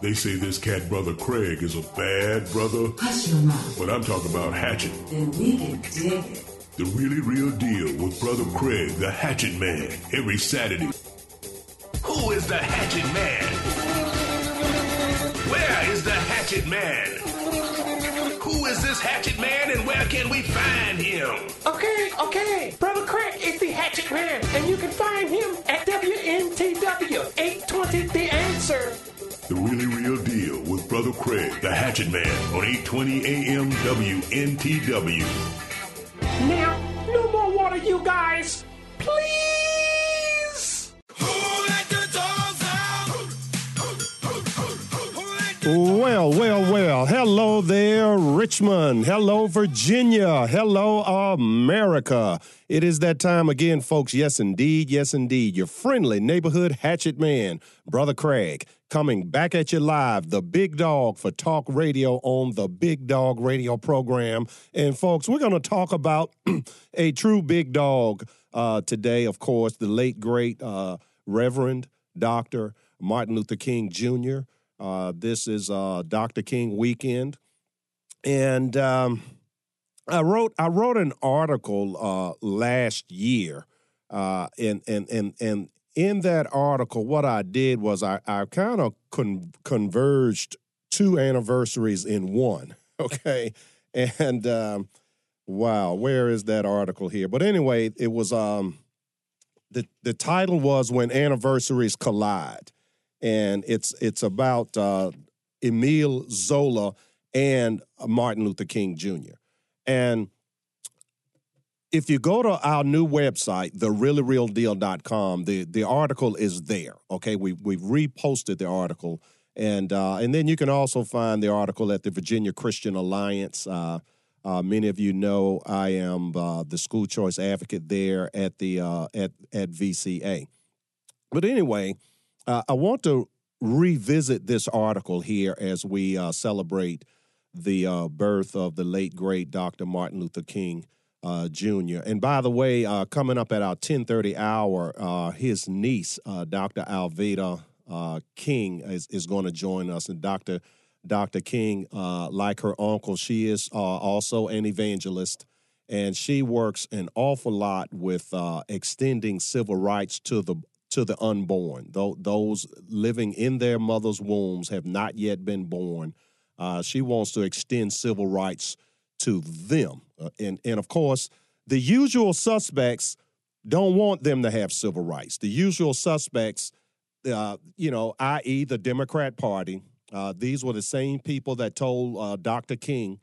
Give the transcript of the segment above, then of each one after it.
They say this cat brother Craig is a bad brother, Hush your mouth. but I'm talking about Hatchet. Then we can dig it. The really real deal with brother Craig, the Hatchet Man, every Saturday. Who is the Hatchet Man? Where is the Hatchet Man? Who is this Hatchet Man and where can we find him? Okay, okay. Brother Craig is the Hatchet Man, and you can find him at WNTW 820 The The really real deal with brother Craig, the Hatchet Man, on 820 AM WNTW. Now, no more water, you guys. Well, well, well. Hello there, Richmond. Hello, Virginia. Hello, America. It is that time again, folks. Yes, indeed. Yes, indeed. Your friendly neighborhood hatchet man, Brother Craig, coming back at you live, the big dog for talk radio on the Big Dog Radio program. And, folks, we're going to talk about a true big dog uh, today, of course, the late, great uh, Reverend Dr. Martin Luther King Jr. Uh, this is uh, Dr. King weekend, and um, I wrote I wrote an article uh, last year, uh, and and and and in that article, what I did was I I kind of con- converged two anniversaries in one. Okay, and um, wow, where is that article here? But anyway, it was um, the the title was when anniversaries collide and it's it's about uh, Emile Zola and Martin Luther King Jr. And if you go to our new website, thereallyrealdeal.com, the the article is there. Okay, we we've reposted the article, and uh, and then you can also find the article at the Virginia Christian Alliance. Uh, uh, many of you know I am uh, the school choice advocate there at the uh, at at VCA. But anyway, uh, I want to revisit this article here as we uh, celebrate the uh, birth of the late great Dr. Martin Luther King uh, Jr. And by the way, uh, coming up at our 10:30 hour, uh, his niece, Dr. Alveda King, is, is going to join us. And Dr. Dr. King, like her uncle, she is also an evangelist and she works an awful lot with uh, extending civil rights to the to the unborn. Those living in their mother's wombs have not yet been born. Uh, she wants to extend civil rights to them, uh, and and of course, the usual suspects don't want them to have civil rights. The usual suspects, uh, you know, i.e., the Democrat Party. Uh, these were the same people that told uh, Dr. King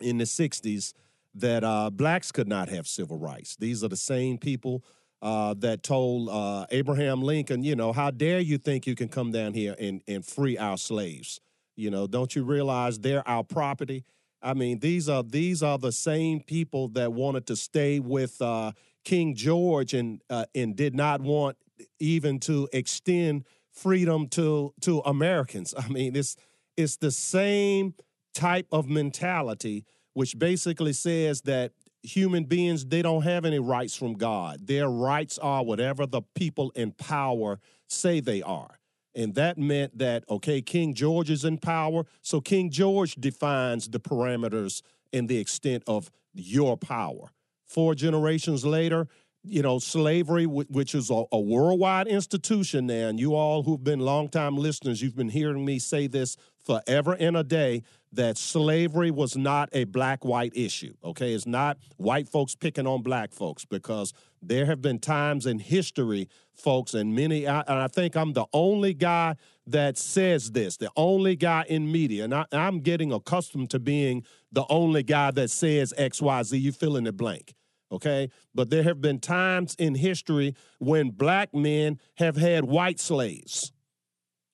in the '60s that uh, blacks could not have civil rights. These are the same people uh, that told uh, Abraham Lincoln, you know, how dare you think you can come down here and, and free our slaves? You know, don't you realize they're our property? I mean, these are these are the same people that wanted to stay with uh, King George and uh, and did not want even to extend freedom to to Americans. I mean, it's it's the same type of mentality, which basically says that human beings they don't have any rights from god. Their rights are whatever the people in power say they are. And that meant that okay king george is in power so king george defines the parameters and the extent of your power. Four generations later you know slavery which is a, worldwide institution now and you all who've been longtime listeners you've been hearing me say this forever and a day that slavery was not a black white issue. Okay, it's not white folks picking on black folks because there have been times in history, folks, and many, and I think I'm the only guy that says this, the only guy in media, and I, am getting accustomed to being the only guy that says X, Y, Z. You fill in the blank. Okay, but there have been times in history when black men have had white slaves.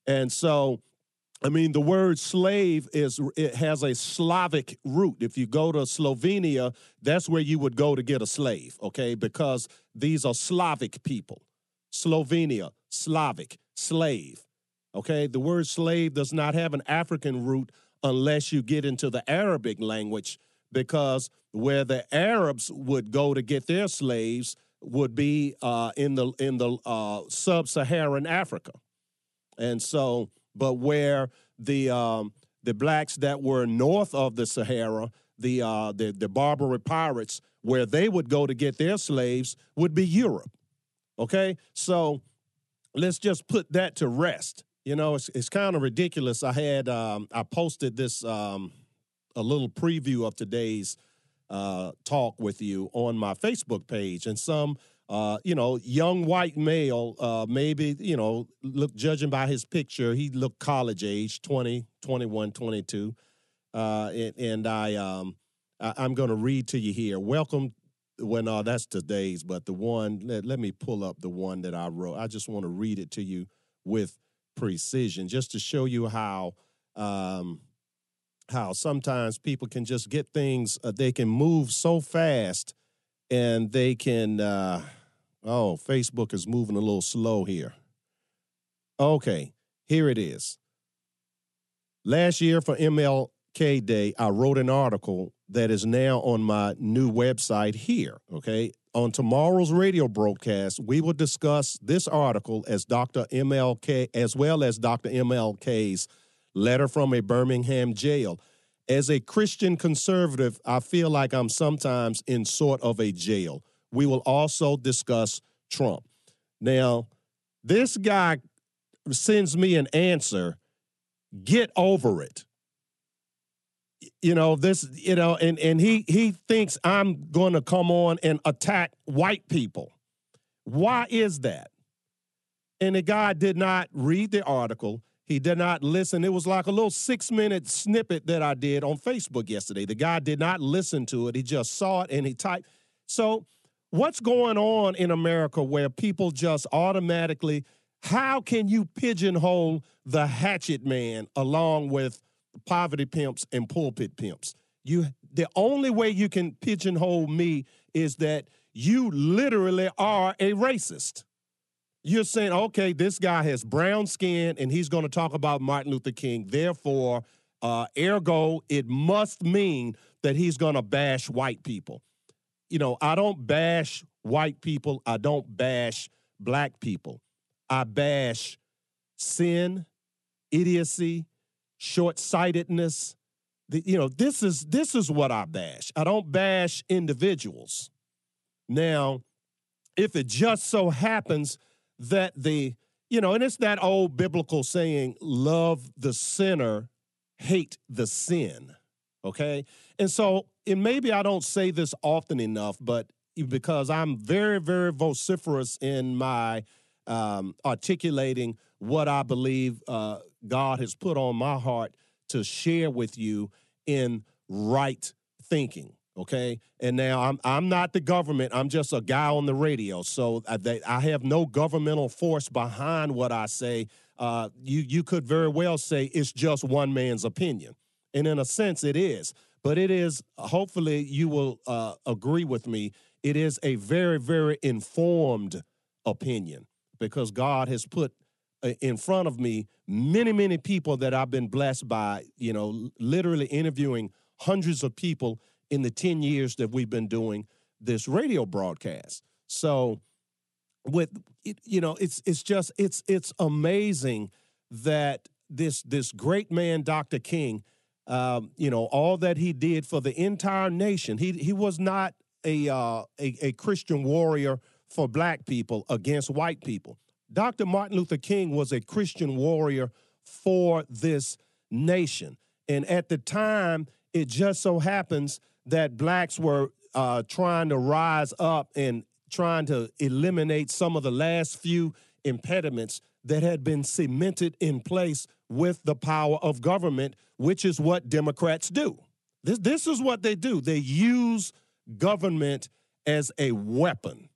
And so I mean, the word slave is it has a Slavic root. If you go to Slovenia, that's where you would go to get a slave, okay? Because these are Slavic people. Slovenia, Slavic, slave. Okay? The word slave does not have an African root unless you get into the Arabic language, because where the Arabs would go to get their slaves would be uh, in the in the uh, sub-Saharan Africa. And so, but where the um, the blacks that were north of the Sahara, the uh, the the Barbary pirates, where they would go to get their slaves would be Europe. Okay, so let's just put that to rest. You know, it's it's kind of ridiculous. I had um, I posted this um, a little preview of today's uh, talk with you on my Facebook page, and some uh, you know, young white male, uh, maybe, you know, look, judging by his picture, he looked college age, 20, 21, 22. Uh, and, and I, um, I, am going to read to you here. Welcome. Well, no, that's today's, but the one, let, let me pull up the one that I wrote. I just want to read it to you with precision, just to show you how, um, how sometimes people can just get things, uh, they can move so fast and they can uh oh facebook is moving a little slow here. Okay here it is. Last year for mlk day i wrote an article that is now on my new website here okay? On tomorrow's radio broadcast we will discuss this article as dr mlk as well as dr mlk's letter from a birmingham jail as a Christian conservative, I feel like I'm sometimes in sort of a jail. We will also discuss Trump. Now, this guy sends me an answer. Get over it. You know, this, you know, and, and he he thinks I'm going to come on and attack white people. Why is that? And the guy did not read the article. He did not listen. It was like a little six minute snippet that I did on Facebook yesterday. The guy did not listen to it. He just saw it and he typed. So, what's going on in America where people just automatically, how can you pigeonhole the hatchet man along with poverty pimps and pulpit pimps? You, the only way you can pigeonhole me is that you literally are a racist you're saying, okay, this guy has brown skin and he's going to talk about Martin Luther King. Therefore, uh, ergo, it must mean that he's going to bash white people. You know, I don't bash white people. I don't bash black people. I bash sin, idiocy, short-sightedness. You know, this is this is what I bash. I don't bash individuals. Now, if it just so happens that the, you know, and it's that old biblical saying, love the sinner, hate the sin. Okay. And so, and maybe I don't say this often enough, but because I'm very, very vociferous in my um, articulating what I believe uh, God has put on my heart to share with you in right thinking okay? And now i'm i'm not the government i'm just a guy on the radio. So I, they, I have no governmental force behind what i say. Uh, you you could very well say it's just one man's opinion. And in a sense it is. But it is hopefully you will uh, agree with me it is a very very informed opinion. Because god has put uh, in front of me many many people that i've been blessed by you know literally interviewing hundreds of people in the 10 years that we've been doing this radio broadcast. So with you know it's it's just it's it's amazing that this this great man Dr. King um, you know all that he did for the entire nation. He he was not a uh, a, a Christian warrior for black people against white people. Dr. Martin Luther King was a Christian warrior for this nation. And at the time, it just so happens that blacks were uh, trying to rise up and trying to eliminate some of the last few impediments that had been cemented in place with the power of government, which is what Democrats do. This, this is what they do. They use government as a weapon.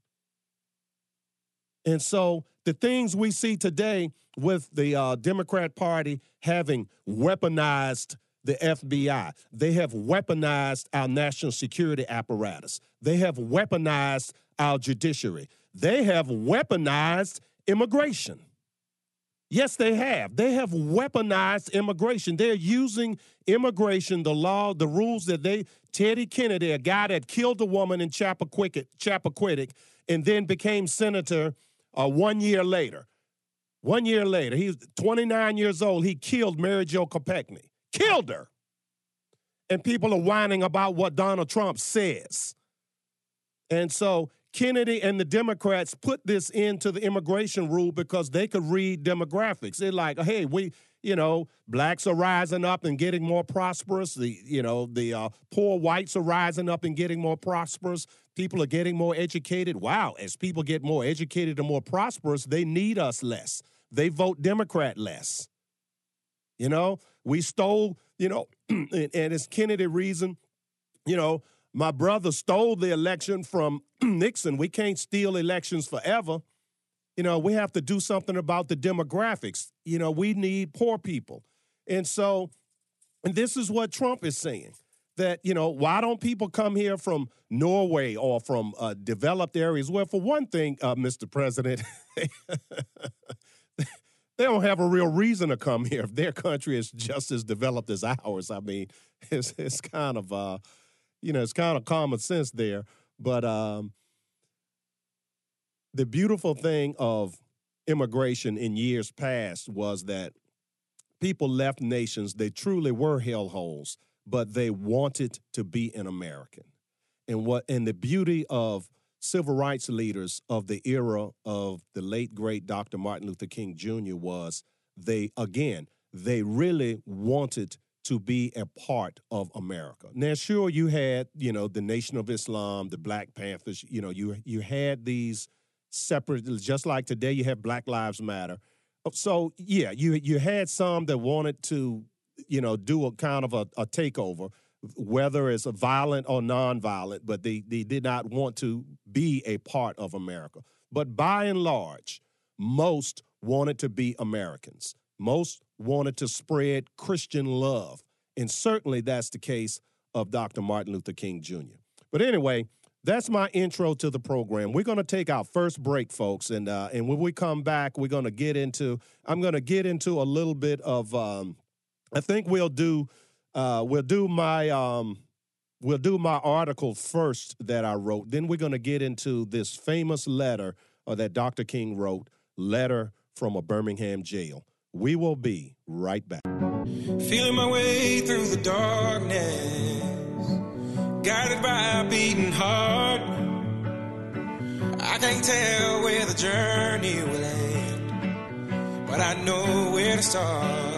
And so the things we see today with the uh, Democrat Party having weaponized the FBI. They have weaponized our national security apparatus. They have weaponized our judiciary. They have weaponized immigration. Yes, they have. They have weaponized immigration. They're using immigration, the law, the rules that they, Teddy Kennedy, a guy that killed a woman in Chappaquiddick, and then became senator uh, one year later. One year later, he was 29 years old. He killed Mary Jo Kopechne. Killed her. And people are whining about what Donald Trump says. And so Kennedy and the Democrats put this into the immigration rule because they could read demographics. They're like, hey, we, you know, blacks are rising up and getting more prosperous. The, you know, the uh, poor whites are rising up and getting more prosperous. People are getting more educated. Wow, as people get more educated and more prosperous, they need us less. They vote Democrat less. You know, we stole, you know, and, and it's Kennedy reason, you know, my brother stole the election from Nixon. We can't steal elections forever. You know, we have to do something about the demographics. You know, we need poor people. And so, and this is what Trump is saying that, you know, why don't people come here from Norway or from uh, developed areas? Well, for one thing, uh, Mr. President, they don't have a real reason to come here if their country is just as developed as ours. I mean, it's, it's kind of, uh, you know, it's kind of common sense there. But um, the beautiful thing of immigration in years past was that people left nations, they truly were hellholes, but they wanted to be an American. And what and the beauty of civil rights leaders of the era of the late great Dr. Martin Luther King Jr. was they again, they really wanted to be a part of America. Now, sure, you had, you know, the Nation of Islam, the Black Panthers, you know, you you had these separate, just like today you have Black Lives Matter. Oh, so yeah, you you had some that wanted to, you know, do a kind of a, a takeover, whether it's violent or nonviolent, but they, they did not want to be a part of America. But by and large, most wanted to be Americans. Most wanted to spread Christian love. And certainly that's the case of Dr. Martin Luther King Jr. But anyway, that's my intro to the program. We're going to take our first break, folks, and uh, and when we come back, we're going to get into. I'm going to get into a little bit of. Um, I think we'll do. Uh, we'll do my. Um, we'll do my article first that I wrote. Then we're going to get into this famous letter uh, that Dr. King wrote, letter from a Birmingham jail. We will be right back. Feeling my way through the darkness, guided by a beating heart. I can't tell where the journey will end, but I know where to start.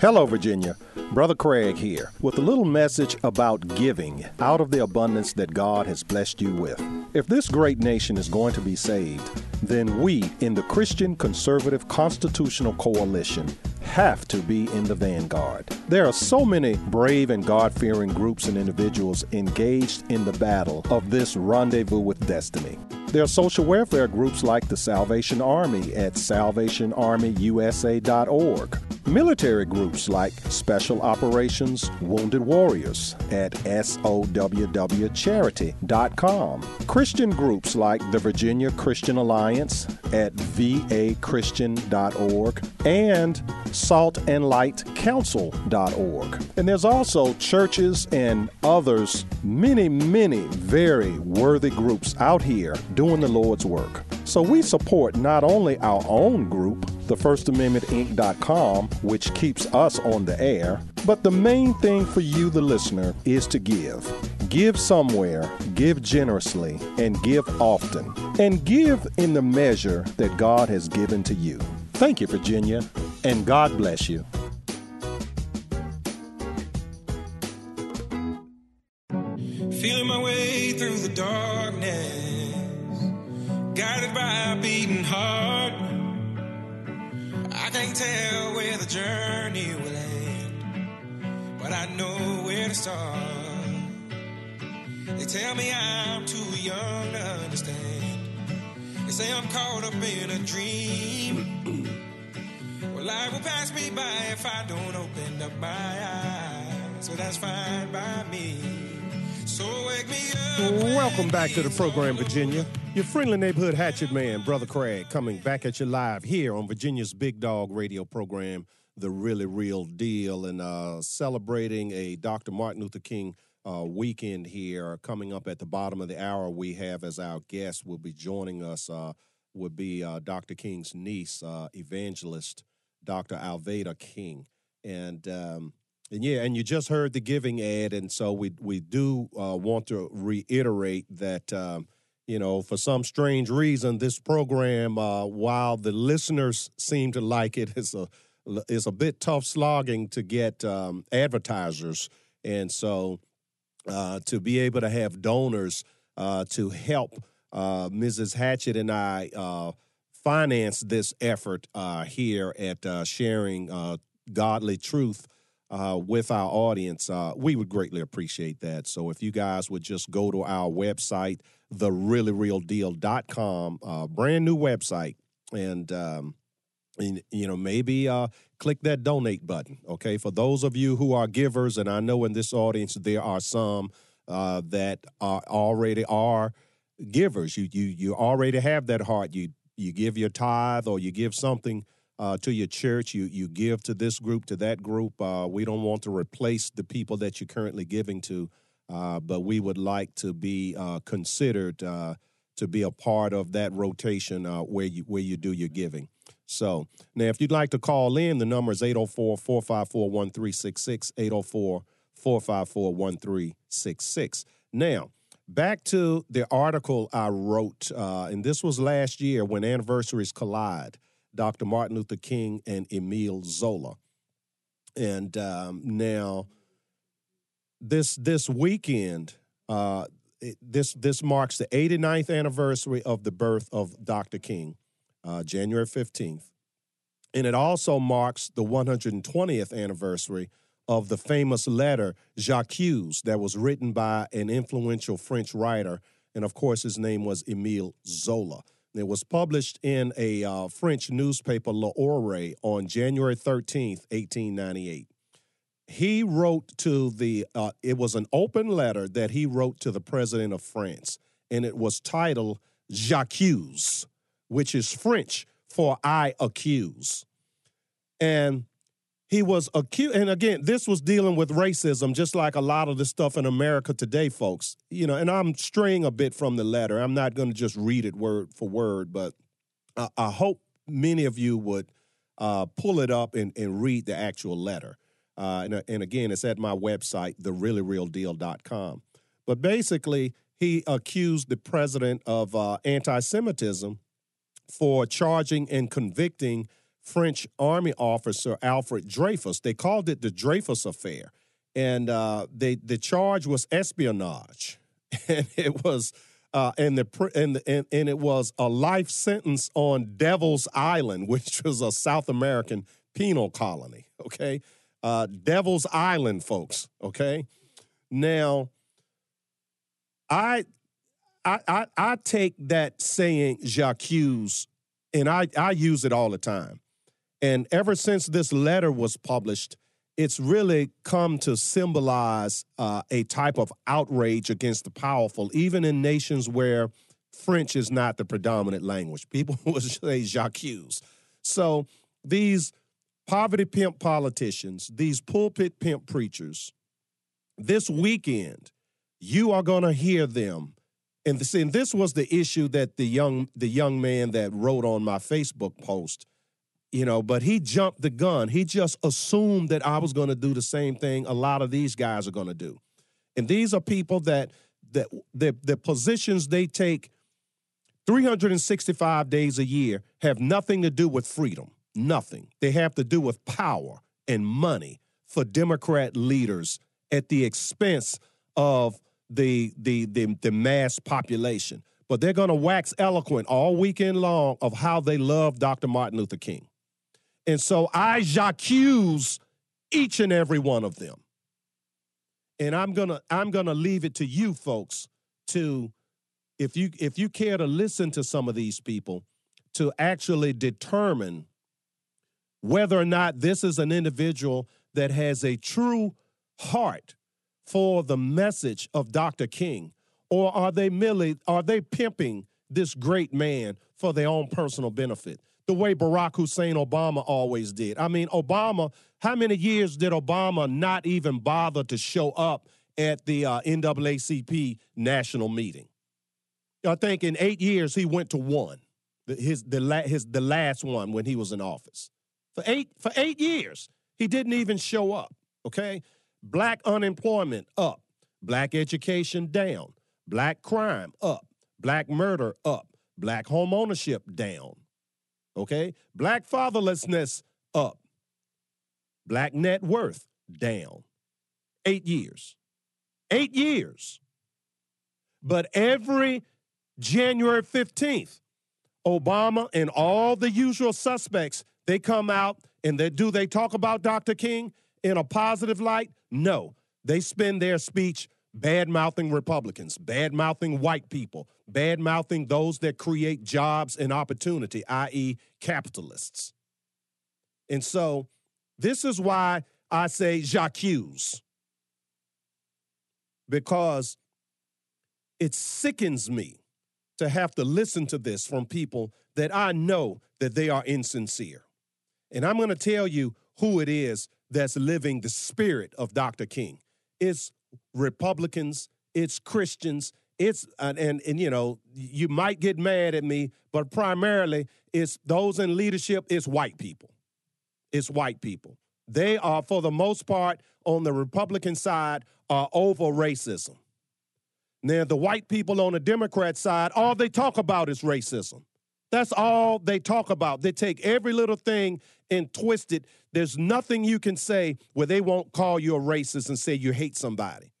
Hello, Virginia. Brother Craig here with a little message about giving out of the abundance that God has blessed you with. If this great nation is going to be saved, then we in the Christian Conservative Constitutional Coalition have to be in the vanguard. There are so many brave and God fearing groups and individuals engaged in the battle of this rendezvous with destiny. There are social welfare groups like the Salvation Army at salvationarmyusa.org. Military groups like Special Operations Wounded Warriors at SOWWcharity.com. Christian groups like the Virginia Christian Alliance at vachristian.org and saltandlightcouncil.org. And there's also churches and others, many, many very worthy groups out here doing the Lord's work. So we support not only our own group, the First Amendment Inc.com, which keeps us on the air, but the main thing for you, the listener, is to give. Give somewhere, give generously, and give often. And give in the measure that God has given to you. Thank you, Virginia, and God bless you. Feeling darkness, guided by a beating heart. I can't tell where the journey will end, but I know where to start. They tell me I'm too young to understand. They say I'm caught up in a dream. Well, life will pass me by if I don't open up my eyes. So that's fine by me. So wake me up. Welcome back to the program. Virginia. Your friendly neighborhood hatchet man, Brother Craig, coming back at you live here on Virginia's Big Dog radio program, The Really Real Deal, and uh, celebrating a Dr. Martin Luther King uh, weekend here. Coming up at the bottom of the hour, we have as our guest will be joining us, uh, would be uh, Dr. King's niece, uh, evangelist Dr. Alveda King. And um, and yeah, and you just heard the giving ad, and so we we do uh, want to reiterate that um, you know for some strange reason this program, uh, while the listeners seem to like it, is a is a bit tough slogging to get um, advertisers, and so uh, to be able to have donors uh, to help uh, Mrs. Hatchett and I uh, finance this effort uh, here at uh, sharing uh, godly truth uh, with our audience, uh, we would greatly appreciate that. So if you guys would just go to our website, thereallyrealdeal.com, uh, brand new website, and um, and, you know maybe uh, click that donate button okay? For those of you who are givers and i know in this audience there are some uh, that are already are givers. You you you already have that heart. You you give your tithe or you give something uh, to your church you you give to this group to that group uh, we don't want to replace the people that you're currently giving to uh, but we would like to be uh, considered uh, to be a part of that rotation uh, where you where you do your giving so now, if you'd like to call in, the number is 804 454 1366, 804 454 1366. Now, back to the article I wrote, uh, and this was last year when anniversaries collide Dr. Martin Luther King and Emile Zola. And um, now, this this weekend, uh, it, this this marks the 89th anniversary of the birth of Dr. King uh, January 15th. And it also marks the 120th anniversary of the famous letter J'accuse that was written by an influential French writer. And of course, his name was Emile Zola. It was published in a uh, French newspaper, L'Aurore, on January 13th, 1898. He wrote to the, uh, it was an open letter that he wrote to the president of France, and it was titled J'accuse which is French for I accuse. And he was accused, and again, this was dealing with racism, just like a lot of the stuff in America today, folks. You know, and I'm straying a bit from the letter. I'm not going to just read it word for word, but I, I hope many of you would uh, pull it up and, and read the actual letter. Uh, and, and again, it's at my website, thereallyrealdeal.com. But basically, he accused the president of uh, anti Semitism for charging and convicting French army officer Alfred Dreyfus. They called it the Dreyfus affair, and uh, they the charge was espionage, and it was uh, and the and, and and it was a life sentence on Devil's Island, which was a South American penal colony. Okay, uh, Devil's Island, folks. Okay, now I I, I, I take that saying j'accuse and I, I use it all the time. And ever since this letter was published, it's really come to symbolize uh, a type of outrage against the powerful, even in nations where French is not the predominant language. People would say j'accuse. So these poverty pimp politicians, these pulpit pimp preachers, this weekend, you are going to hear them and this, and this was the issue that the young the young man that wrote on my Facebook post, you know, but he jumped the gun. He just assumed that I was going to do the same thing a lot of these guys are going to do. And these are people that that the the positions they take 365 days a year have nothing to do with freedom. Nothing. They have to do with power and money for Democrat leaders at the expense of the the the, the mass population, but they're going to wax eloquent all weekend long of how they love Dr. Martin Luther King. And so I j'accuse each and every one of them. And I'm gonna I'm gonna leave it to you folks to if you if you care to listen to some of these people to actually determine whether or not this is an individual that has a true heart for the message of Dr. King or are they merely are they pimping this great man for their own personal benefit the way Barack Hussein Obama always did I mean Obama how many years did Obama not even bother to show up at the uh, NAACP national meeting I think in 8 years he went to one his the la- his the last one when he was in office for 8 for 8 years he didn't even show up okay black unemployment up black education down Black crime up. Black murder up. Black home ownership down. Okay? Black fatherlessness up. Black net worth down. Eight years. Eight years. But every January 15th, Obama and all the usual suspects, they come out and they do they talk about Dr. King in a positive light? No. They spend their speech bad mouthing Republicans, bad mouthing white people, bad mouthing those that create jobs and opportunity, i.e., capitalists. And so this is why I say j'accuse, because it sickens me to have to listen to this from people that I know that they are insincere. And I'm going to tell you who it is that's living the spirit of Dr. King. It's Republicans, it's Christians, it's and, and and you know you might get mad at me, but primarily it's those in leadership. It's white people. It's white people. They are, for the most part, on the Republican side, are over racism. Now, the white people on the Democrat side, all they talk about is racism. That's all they talk about. They take every little thing and twist it. There's nothing you can say where they won't call you a racist and say you hate somebody.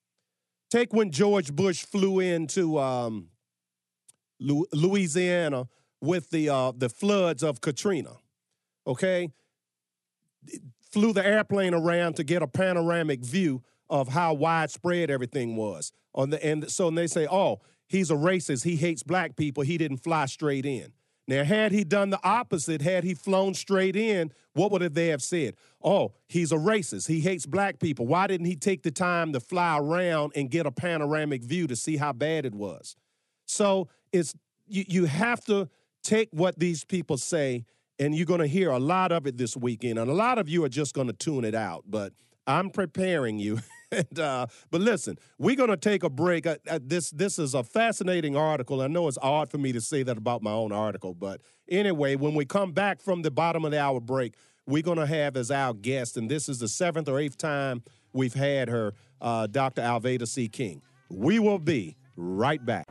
Take when George Bush flew into um, Louisiana with the uh, the floods of Katrina. Okay, flew the airplane around to get a panoramic view of how widespread everything was. On the and so they say, oh, he's a racist. He hates black people. He didn't fly straight in. Now, had he done the opposite, had he flown straight in, what would they have said? Oh, he's a racist. He hates black people. Why didn't he take the time to fly around and get a panoramic view to see how bad it was? So it's you, you have to take what these people say, and you're going to hear a lot of it this weekend. And a lot of you are just going to tune it out, but I'm preparing you. and, uh, but listen, we're going to take a break. Uh, uh, this this is a fascinating article. I know it's odd for me to say that about my own article, but anyway, when we come back from the bottom of the hour break, we're going to have as our guest, and this is the seventh or eighth time we've had her, uh, Dr. Alveda C. King. We will be right back.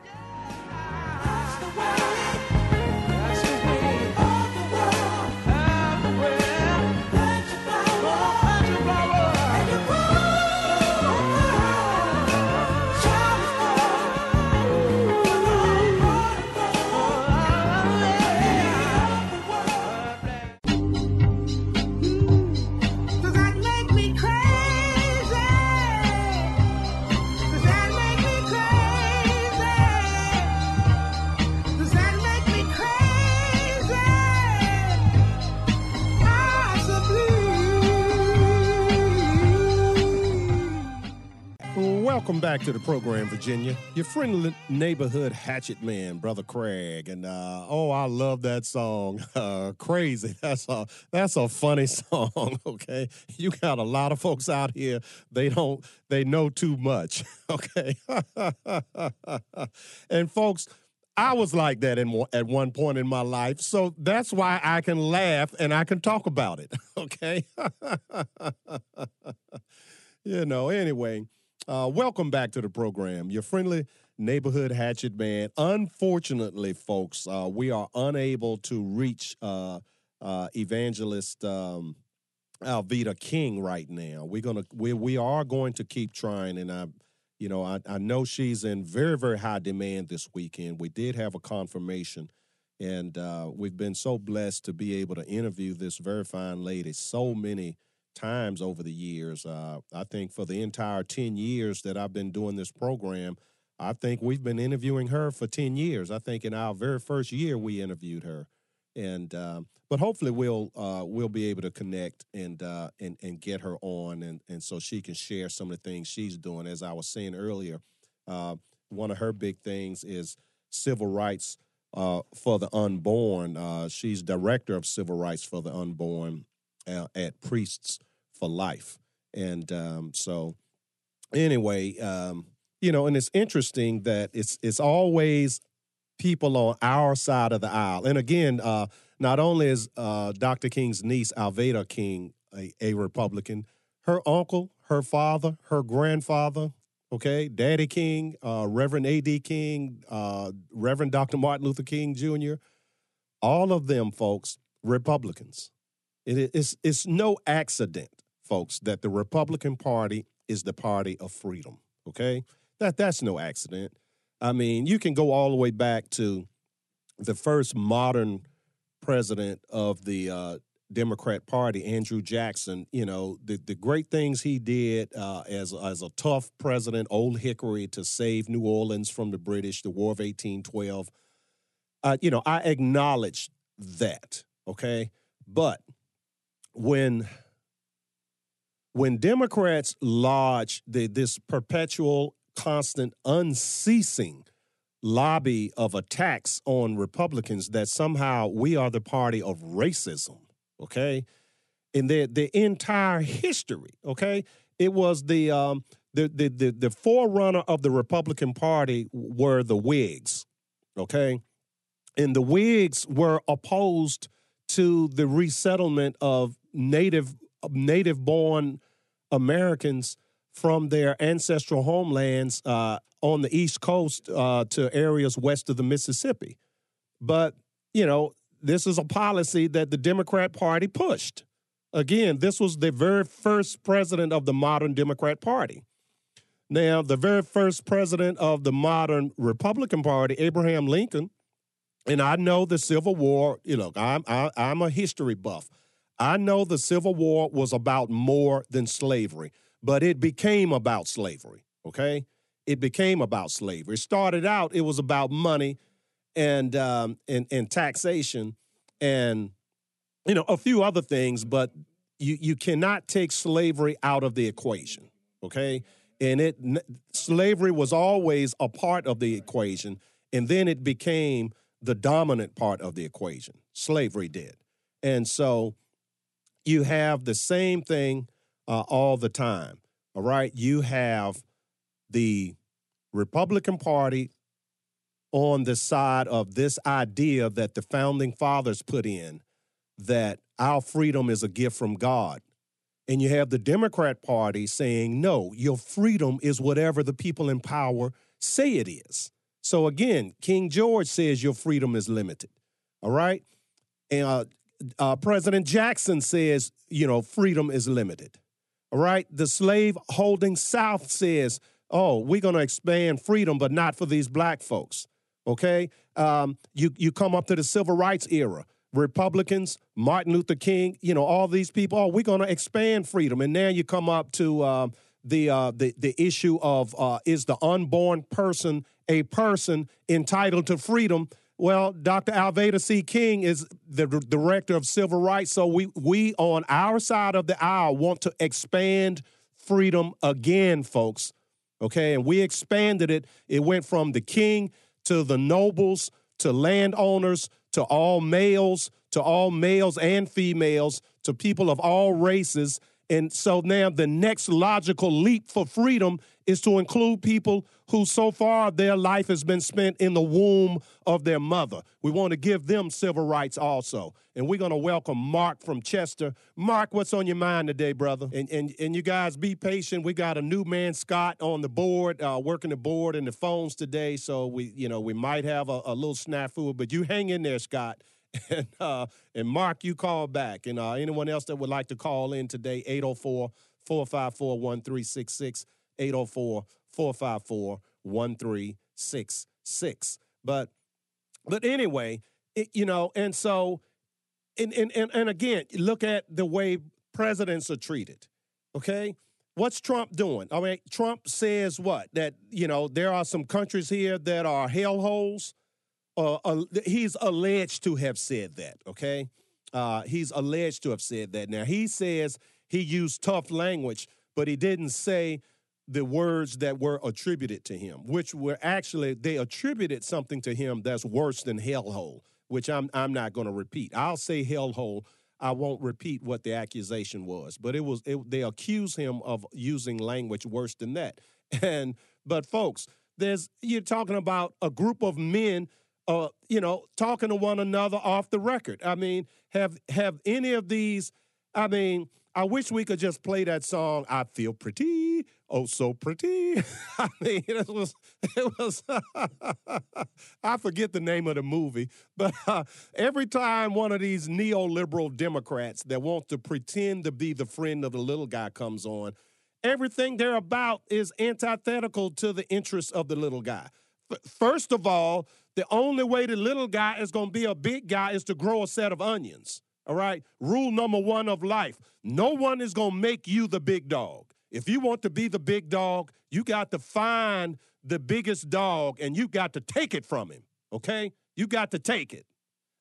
Welcome back to the program, Virginia. Your friendly neighborhood hatchet man, Brother Craig. And uh, oh, I love that song. Uh, crazy. That's a that's a funny song, okay? You got a lot of folks out here, they don't they know too much, okay? and folks, I was like that in, at one point in my life. So that's why I can laugh and I can talk about it, okay? you know, anyway, uh, welcome back to the program. Your friendly neighborhood hatchet man. Unfortunately, folks, uh, we are unable to reach uh, uh, evangelist um, Alveda King right now. We're gonna we we are going to keep trying, and I you know, I, I know she's in very, very high demand this weekend. We did have a confirmation, and uh, we've been so blessed to be able to interview this very fine lady so many times over the years. Uh, I think for the entire 10 years that I've been doing this program, I think we've been interviewing her for 10 years. I think in our very first year, we interviewed her. And um, but hopefully we'll uh, we'll be able to connect and uh, and and get her on and and so she can share some of the things she's doing. As I was saying earlier, uh, one of her big things is civil rights uh, for the unborn. Uh, she's director of civil rights for the unborn uh, at Priests for Life, and um, so anyway, um, you know, and it's interesting that it's it's always people on our side of the aisle. And again, uh, not only is uh, Dr. King's niece, Alveda King, a, a Republican, her uncle, her father, her grandfather, okay, Daddy King, uh, Reverend A.D. King, uh, Reverend Dr. Martin Luther King Jr., all of them folks, Republicans. It is it's no accident, folks, that the Republican Party is the party of freedom. Okay, that that's no accident. I mean, you can go all the way back to the first modern president of the uh, Democrat Party, Andrew Jackson. You know, the, the great things he did uh, as, as a tough president, Old Hickory, to save New Orleans from the British, the War of 1812. Uh, you know, I acknowledge that, okay? But when when Democrats lodge the, this perpetual constant, unceasing lobby of attacks on Republicans that somehow we are the party of racism, okay? In the the entire history, okay? It was the um the the the, the forerunner of the Republican Party were the Whigs, okay? And the Whigs were opposed to the resettlement of native native born Americans from their ancestral homelands uh, on the East Coast uh, to areas west of the Mississippi. But, you know, this is a policy that the Democrat Party pushed. Again, this was the very first president of the modern Democrat Party. Now, the very first president of the modern Republican Party, Abraham Lincoln, and I know the Civil War, you know, I'm, I, I'm a history buff. I know the Civil War was about more than slavery but it became about slavery, okay? It became about slavery. It started out, it was about money and, um, and, and taxation and, you know, a few other things, but you, you cannot take slavery out of the equation, okay? And it slavery was always a part of the equation, and then it became the dominant part of the equation. Slavery did. And so you have the same thing uh, all the time. All right. You have the Republican Party on the side of this idea that the founding fathers put in that our freedom is a gift from God. And you have the Democrat Party saying, no, your freedom is whatever the people in power say it is. So again, King George says your freedom is limited. All right. And uh, uh, President Jackson says, you know, freedom is limited. All right. The slave holding South says, oh, we're going to expand freedom, but not for these black folks. Okay. Um, you, you come up to the civil rights era. Republicans, Martin Luther King, you know, all these people, oh, we're going to expand freedom. And now you come up to uh, the, uh, the, the issue of uh, is the unborn person a person entitled to freedom? Well, Dr. Alveda C. King is the director of civil rights. So we we on our side of the aisle want to expand freedom again, folks. Okay, and we expanded it. It went from the king to the nobles to landowners to all males to all males and females to people of all races. And so now the next logical leap for freedom is to include people who so far their life has been spent in the womb of their mother. We want to give them civil rights also. And we're going to welcome Mark from Chester. Mark, what's on your mind today, brother? And and, and you guys be patient. We got a new man, Scott, on the board, uh, working the board and the phones today. So we, you know, we might have a, a little snafu, but you hang in there, Scott. And uh, and Mark, you call back. And uh, anyone else that would like to call in today, 804 454 1366, 804 454 1366. But but anyway, it, you know, and so and, and and and again, look at the way presidents are treated. Okay? What's Trump doing? I mean, Trump says what? That, you know, there are some countries here that are hellholes. Uh, uh, he's alleged to have said that, okay? Uh, he's alleged to have said that. Now, he says he used tough language, but he didn't say the words that were attributed to him, which were actually, they attributed something to him that's worse than hellhole, which I'm, I'm not going to repeat. I'll say hellhole. I won't repeat what the accusation was, but it was it, they accuse him of using language worse than that. And but folks, there's you're talking about a group of men uh, you know, talking to one another off the record. I mean, have have any of these? I mean, I wish we could just play that song. I feel pretty, oh so pretty. I mean, it was it was. I forget the name of the movie, but uh, every time one of these neoliberal Democrats that want to pretend to be the friend of the little guy comes on, everything they're about is antithetical to the interests of the little guy. First of all, the only way the little guy is going to be a big guy is to grow a set of onions. All right. Rule number one of life no one is going to make you the big dog. If you want to be the big dog, you got to find the biggest dog and you got to take it from him. Okay. You got to take it.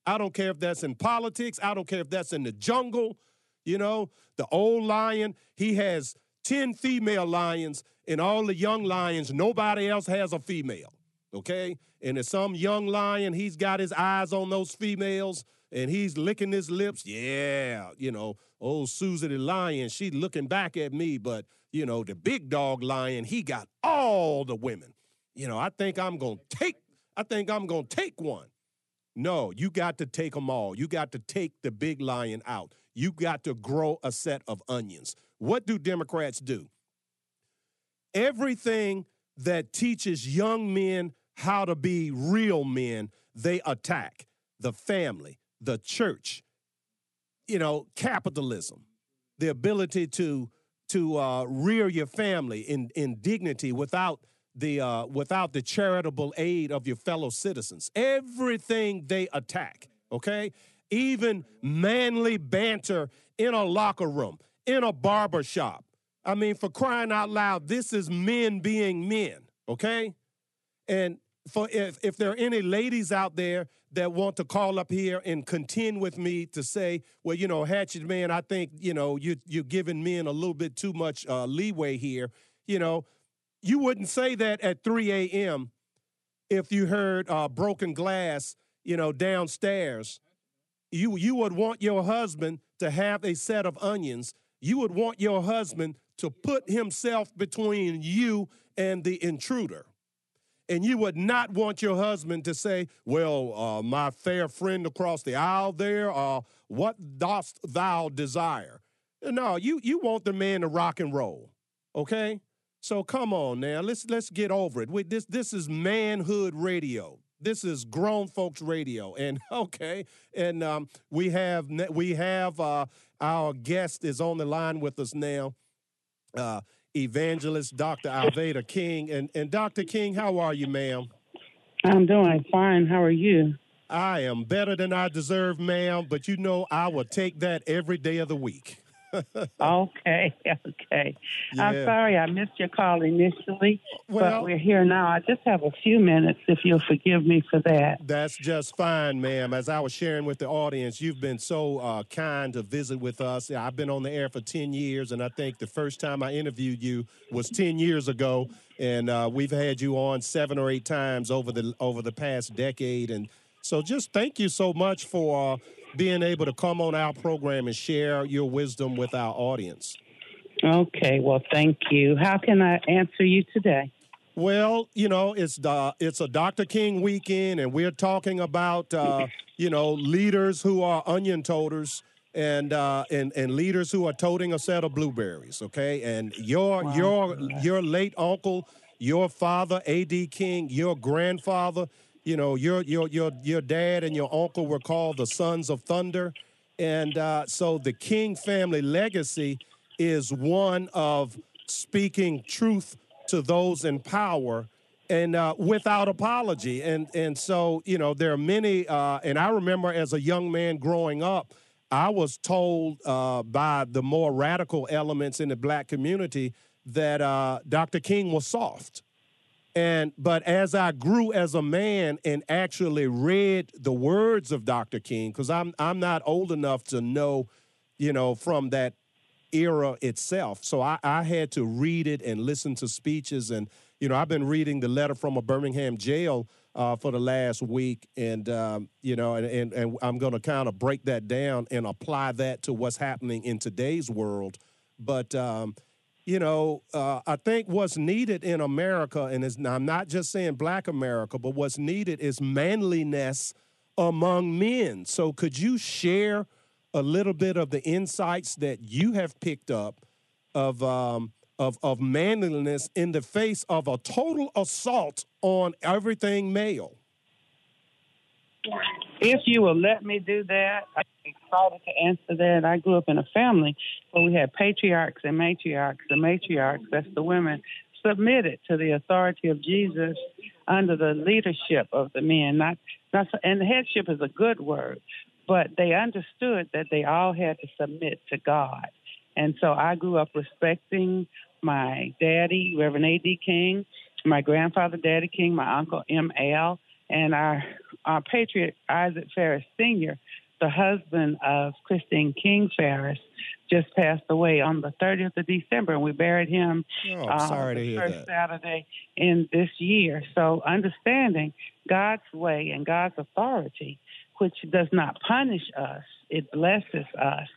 I don't care if that's in politics, I don't care if that's in the jungle. You know, the old lion, he has 10 female lions, and all the young lions, nobody else has a female okay? And if some young lion, he's got his eyes on those females and he's licking his lips. Yeah, you know, old Susie the lion, she looking back at me, but you know, the big dog lion, he got all the women. You know, I think I'm gonna take, I think I'm gonna take one. No, you got to take them all. You got to take the big lion out. You got to grow a set of onions. What do Democrats do? Everything that teaches young men how to be real men, they attack the family, the church, you know, capitalism, the ability to to uh, rear your family in in dignity without the uh, without the charitable aid of your fellow citizens. Everything they attack, okay, even manly banter in a locker room, in a barber shop. I mean, for crying out loud, this is men being men, okay? And for if, if there are any ladies out there that want to call up here and contend with me to say, well, you know, Hatchet Man, I think, you know, you, you're giving men a little bit too much uh, leeway here, you know, you wouldn't say that at 3 a.m. if you heard uh, broken glass, you know, downstairs. You, you would want your husband to have a set of onions. You would want your husband to put himself between you and the intruder. And you would not want your husband to say, Well, uh, my fair friend across the aisle there, uh, what dost thou desire? No, you, you want the man to rock and roll, okay? So come on now, let's let's get over it. We, this this is manhood radio. This is grown folks radio, and okay, and um, we have we have uh, our guest is on the line with us now uh, evangelist Dr. Alveda King. And, and Dr. King, how are you, ma'am? I'm doing fine. How are you? I am better than I deserve, ma'am, but you know I will take that every day of the week. Okay, okay. Yeah. I'm sorry I missed your call initially, Well- but we're here now. I just have a few minutes if you'll forgive me for that. That's just fine, ma'am. As I was sharing with the audience, you've been so uh, kind to visit with us. I've been on the air for 10 years, and I think the first time I interviewed you was 10 years ago. And uh, we've had you on seven or eight times over the over the past decade. And so just thank you so much for uh, being able to come on our program and share your wisdom with our audience. Okay, well, thank you. How can I answer you today? Well, you know, it's the it's a Dr. King weekend, and we're talking about uh, you know leaders who are onion toters and uh, and and leaders who are toting a set of blueberries. Okay, and your your your late uncle, your father, A.D. King, your grandfather, you know, your your your your dad and your uncle were called the sons of thunder, and uh, so the King family legacy is one of speaking truth to those in power and uh, without apology. And and so you know there are many. Uh, and I remember as a young man growing up, I was told uh, by the more radical elements in the black community that uh, Dr. King was soft. And but as I grew as a man and actually read the words of Dr. King, because I'm I'm not old enough to know, you know, from that era itself. So I, I had to read it and listen to speeches and you know I've been reading the letter from a Birmingham jail uh, for the last week and um, you know and, and, and I'm going to kind of break that down and apply that to what's happening in today's world. But um, you know, uh, I think what's needed in America, and I'm not just saying black America, but what's needed is manliness among men. So, could you share a little bit of the insights that you have picked up of, um, of, of manliness in the face of a total assault on everything male? If you will let me do that, I'm excited to answer that. I grew up in a family where we had patriarchs and matriarchs. The matriarchs, that's the women, submitted to the authority of Jesus under the leadership of the men. Not, not, and headship is a good word, but they understood that they all had to submit to God. And so I grew up respecting my daddy, Reverend A.D. King, my grandfather, Daddy King, my uncle M.L., and our, our patriot, Isaac Farris Sr., the husband of Christine King Farris, just passed away on the 30th of December, and we buried him Oh, uh, sorry to the hear first that. Saturday in this year. So understanding God's way and God's authority, which does not punish us, it blesses us.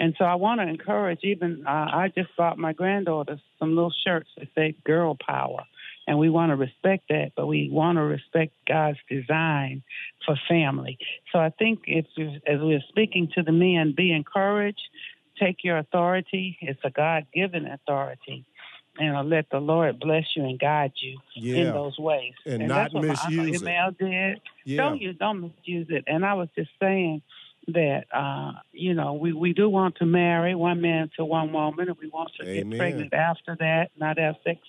And so I want to encourage even, uh, I just bought my granddaughter some little shirts that say girl power. And we want to respect that, but we want to respect God's design for family. So I think if, as we're speaking to the men, be encouraged, take your authority. It's a God given authority. And uh, let the Lord bless you and guide you Yeah. in those ways. And that's not what my misuse it. Did. Yeah. Don't you don't misuse it. And I was just saying that uh, you know we we do want to marry one man to one woman, and we want to Amen. get pregnant after that, not have sex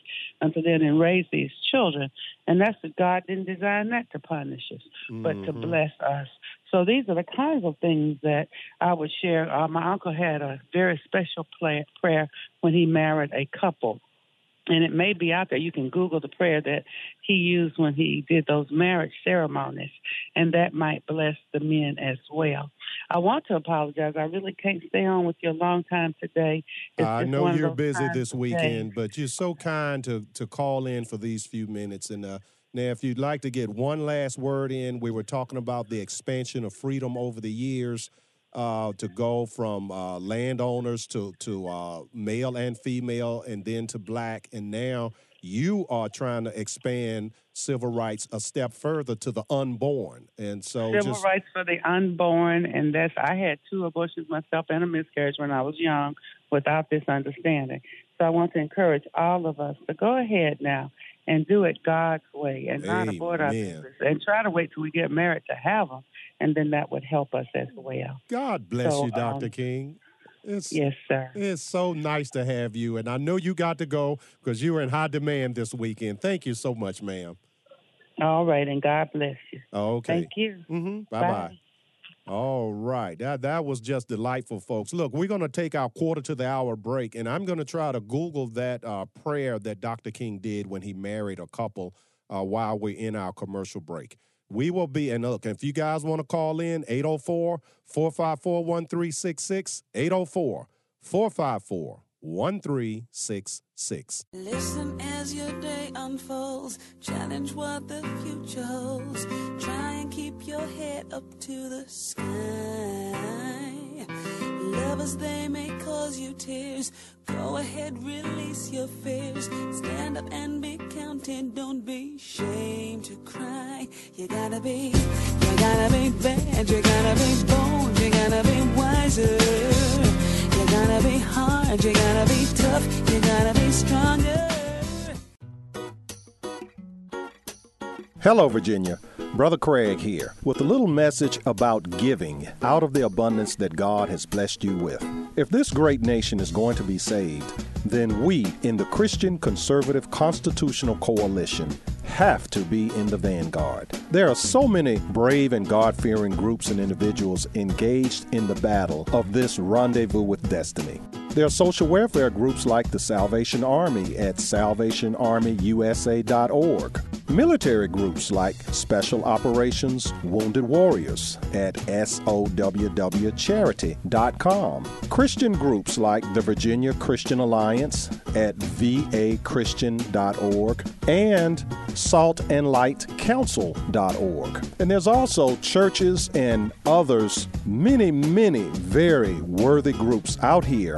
until then, and raise these children. And that's what God didn't design that to punish us, but to Mhm. bless us. So these are the kinds of things that I would share. Uh, my uncle had a very special play, prayer when he married a couple and it may be out there. You can Google the prayer that he used when he did those marriage ceremonies, and that might bless the men as well. I want to apologize. I really can't stay on with you a long time today. It's I know you're busy this weekend, days. but you're so kind to to call in for these few minutes. And uh, now, if you'd like to get one last word in, we were talking about the expansion of freedom over the years uh, to go from uh, landowners to to uh, male and female, and then to black, and now you are trying to expand civil rights a step further to the unborn. And so, Civil just rights for the unborn, and that's I had two abortions myself and a miscarriage when I was young without this understanding. So I want to encourage all of us to go ahead now and do it God's way and not abort our Amen. babies and try to wait till we get married to have them, and then that would help us as well. God bless So, you, Doctor um, King. It's, Yes, sir. It's so nice to have you. And I know you got to go because you were in high demand this weekend. Thank you so much, ma'am. All right, and God bless you. Okay. Thank you. Mm-hmm. Bye bye. All right. That, that was just delightful, folks. Look, we're going to take our quarter to the hour break, and I'm going to try to Google that uh, prayer that Dr. King did when he married a couple uh, while we're in our commercial break. We will be, and look, if you guys want to call in, 804 454 1366, 804 454 1366. Listen as your day unfolds. Challenge what the future holds. Try and keep your head up to the sky. Lovers, they may cause you tears. Go ahead, release your fears. Stand up and be counted. Don't be ashamed to cry. You gotta be, you gotta be bad. You gotta be bold. You gotta be wiser. You gotta be hard, you gotta be tough, you gotta be stronger. Hello, Virginia. Brother Craig here with a little message about giving out of the abundance that God has blessed you with. If this great nation is going to be saved, then we in the Christian Conservative Constitutional Coalition have to be in the vanguard. There are so many brave and God fearing groups and individuals engaged in the battle of this rendezvous with destiny. There are social welfare groups like the Salvation Army at salvationarmyusa.org, military groups like Special Operations Wounded Warriors at SOWWcharity.com, Christian groups like the Virginia Christian Alliance at vachristian.org, and saltandlightcouncil.org. And there's also churches and others, many, many very worthy groups out here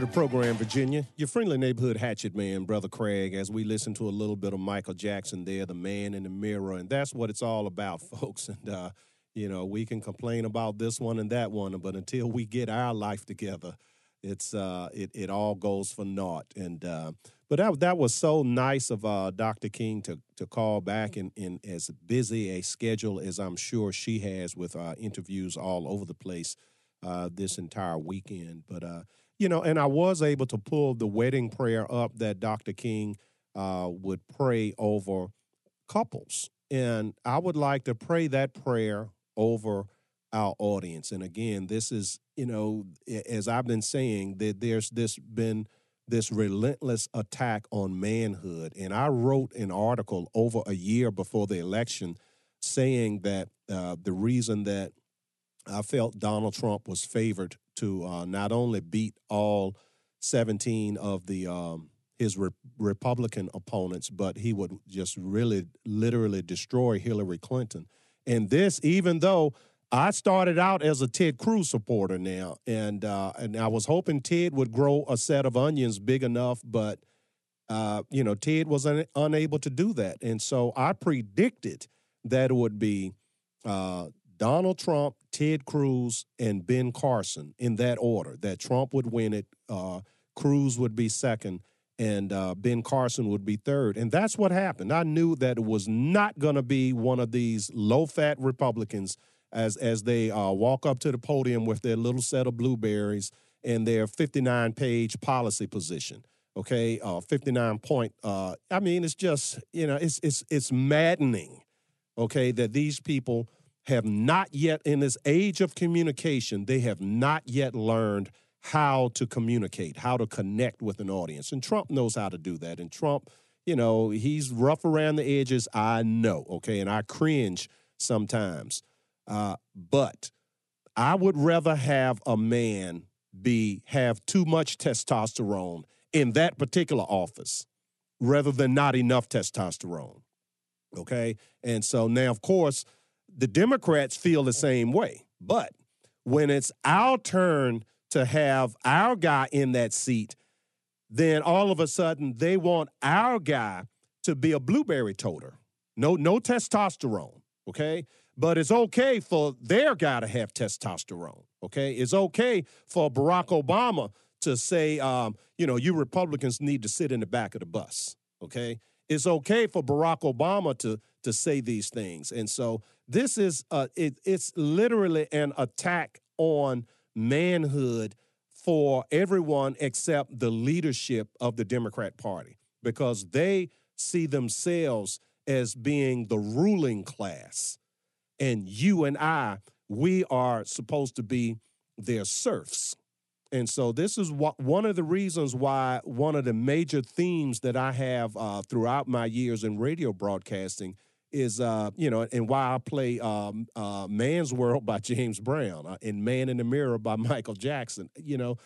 To the program, Virginia. Your friendly neighborhood hatchet man, Brother Craig, as we listen to a little bit of Michael Jackson there, the man in the mirror. And that's what it's all about, folks. And, uh, you know, we can complain about this one and that one, but until we get our life together, it's uh, it, it all goes for naught. And uh, but that that was so nice of uh, Dr. King to to call back in, in as busy a schedule as I'm sure she has with uh, interviews all over the place uh, this entire weekend. But uh, you know, and I was able to pull the wedding prayer up that Dr. King uh, would pray over couples, and I would like to pray that prayer over our audience. And again, this is you know, as I've been saying, that there's this been this relentless attack on manhood, and I wrote an article over a year before the election saying that uh, the reason that I felt Donald Trump was favored to uh, not only beat all 17 of the um, his re- Republican opponents, but he would just really, literally destroy Hillary Clinton. And this, even though I started out as a Ted Cruz supporter now, and uh, and I was hoping Ted would grow a set of onions big enough, but uh, you know Ted was un- unable to do that, and so I predicted that it would be uh, Donald Trump, Ted Cruz, and Ben Carson in that order. That Trump would win it, uh, Cruz would be second, and uh, Ben Carson would be third. And that's what happened. I knew that it was not going to be one of these low-fat Republicans as as they uh, walk up to the podium with their little set of blueberries and their 59-page policy position. Okay, uh, 59 point. Uh, I mean, it's just you know, it's it's it's maddening okay, that these people have not yet, in this age of communication, they have not yet learned how to communicate, how to connect with an audience. And Trump knows how to do that. And Trump, you know, he's rough around the edges, I know, okay, and I cringe sometimes. Uh, but I would rather have a man be have too much testosterone in that particular office rather than not enough testosterone. Okay. And so now, of course, the Democrats feel the same way. But when it's our turn to have our guy in that seat, then all of a sudden they want our guy to be a blueberry toter. No, no testosterone. Okay. But it's okay for their guy to have testosterone. Okay. It's okay for Barack Obama to say, um, you know, you Republicans need to sit in the back of the bus. Okay. It's okay for Barack Obama to to say these things. And so this is uh it, it's literally an attack on manhood for everyone except the leadership of the Democrat Party because they see themselves as being the ruling class. And you and I, we are supposed to be their serfs. And so this is what one of the reasons why one of the major themes that I have uh, throughout my years in radio broadcasting is uh, you know, and why I play um, uh, Man's World by James Brown uh, and Man in the Mirror by Michael Jackson. You know,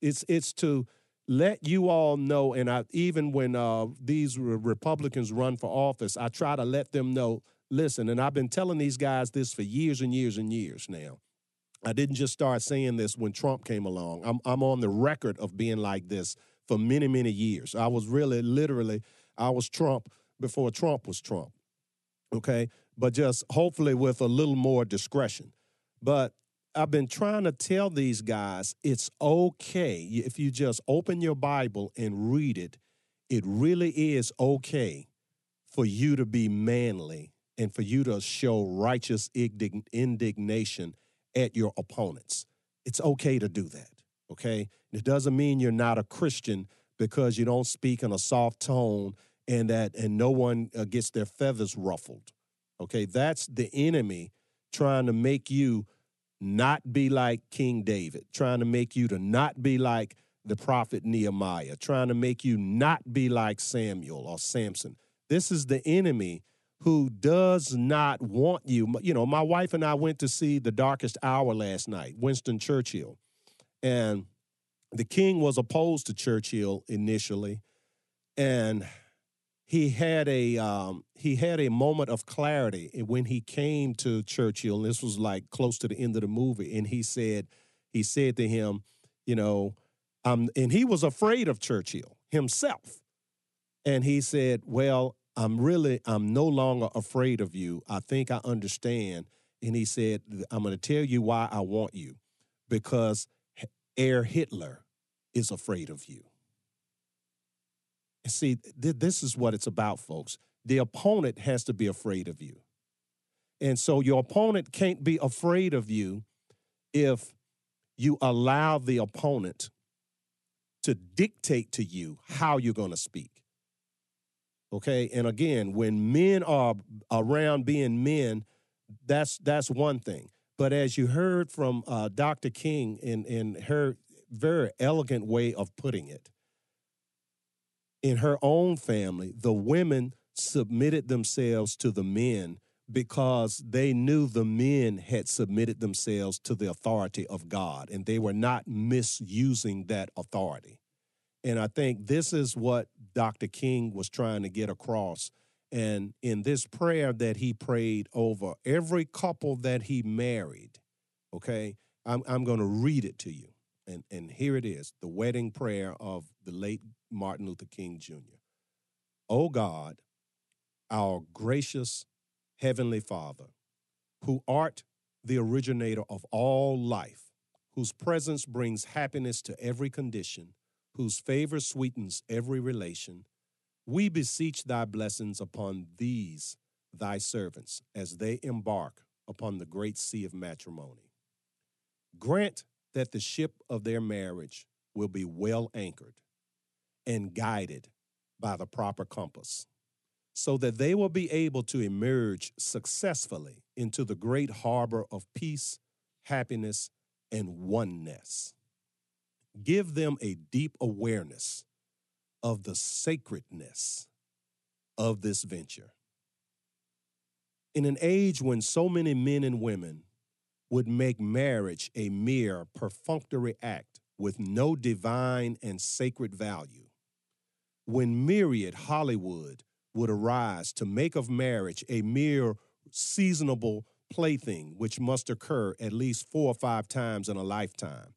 it's it's to let you all know, and I even when uh, these Republicans run for office, I try to let them know. Listen, and I've been telling these guys this for years and years and years now. I didn't just start saying this when Trump came along. I'm I'm on the record of being like this for many many years. I was really literally I was Trump before Trump was Trump. Okay, but just hopefully with a little more discretion. But I've been trying to tell these guys it's okay if you just open your Bible and read it. It really is okay for you to be manly and for you to show righteous indig- indignation at your opponents. It's okay to do that, okay? It doesn't mean you're not a Christian because you don't speak in a soft tone and that and no one uh, gets their feathers ruffled. Okay? That's the enemy trying to make you not be like King David, trying to make you to not be like the prophet Nehemiah, trying to make you not be like Samuel or Samson. This is the enemy who does not want you. You know, my wife and I went to see The Darkest Hour last night, Winston Churchill. And the king was opposed to Churchill initially. And he had a um, he had a moment of clarity when he came to Churchill. And this was like close to the end of the movie, and he said he said to him, you know, um, and he was afraid of Churchill himself, and he said, well, I'm really I'm no longer afraid of you. I think I understand. And he said, I'm going to tell you why I want you, because Herr Hitler is afraid of you. And see, th- this is what it's about, folks. The opponent has to be afraid of you. And so your opponent can't be afraid of you if you allow the opponent to dictate to you how you're going to speak. Okay? And again, when men are around being men, that's that's one thing. But as you heard from uh, Dr. King in, in her very elegant way of putting it, in her own family, the women submitted themselves to the men because they knew the men had submitted themselves to the authority of God and they were not misusing that authority. And I think this is what Dr. King was trying to get across. And in this prayer that he prayed over every couple that he married, okay, I'm, I'm going to read it to you. And, and here it is the wedding prayer of the late Martin Luther King Jr. O God, our gracious Heavenly Father, who art the originator of all life, whose presence brings happiness to every condition, whose favor sweetens every relation, we beseech thy blessings upon these thy servants as they embark upon the great sea of matrimony. Grant that the ship of their marriage will be well anchored and guided by the proper compass, so that they will be able to emerge successfully into the great harbor of peace, happiness, and oneness. Give them a deep awareness of the sacredness of this venture. In an age when so many men and women would make marriage a mere perfunctory act with no divine and sacred value, when myriad Hollywood would arise to make of marriage a mere seasonable plaything which must occur at least four or five times in a lifetime.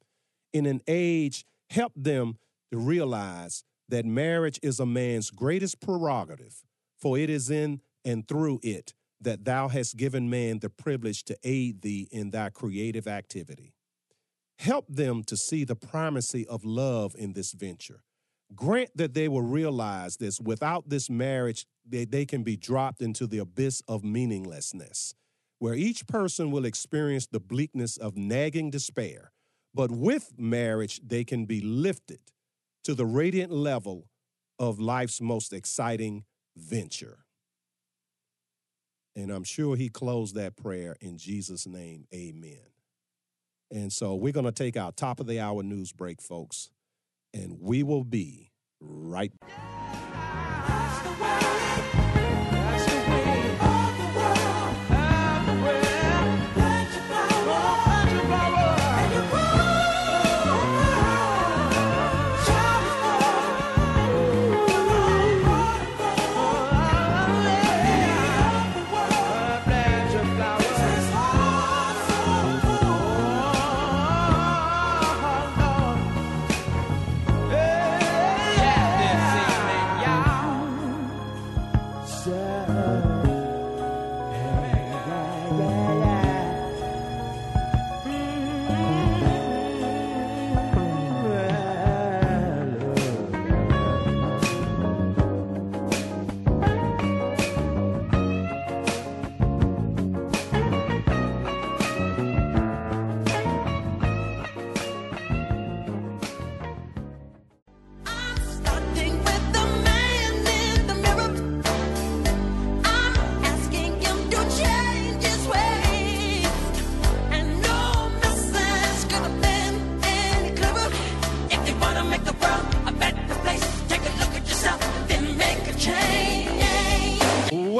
In an age, help them to realize that marriage is a man's greatest prerogative, for it is in and through it that thou hast given man the privilege to aid thee in thy creative activity. Help them to see the primacy of love in this venture. Grant that they will realize this without this marriage, they, they can be dropped into the abyss of meaninglessness, where each person will experience the bleakness of nagging despair. But with marriage, they can be lifted to the radiant level of life's most exciting venture. And I'm sure he closed that prayer in Jesus' name. Amen. And so we're going to take our top of the hour news break, folks, and we will be right back.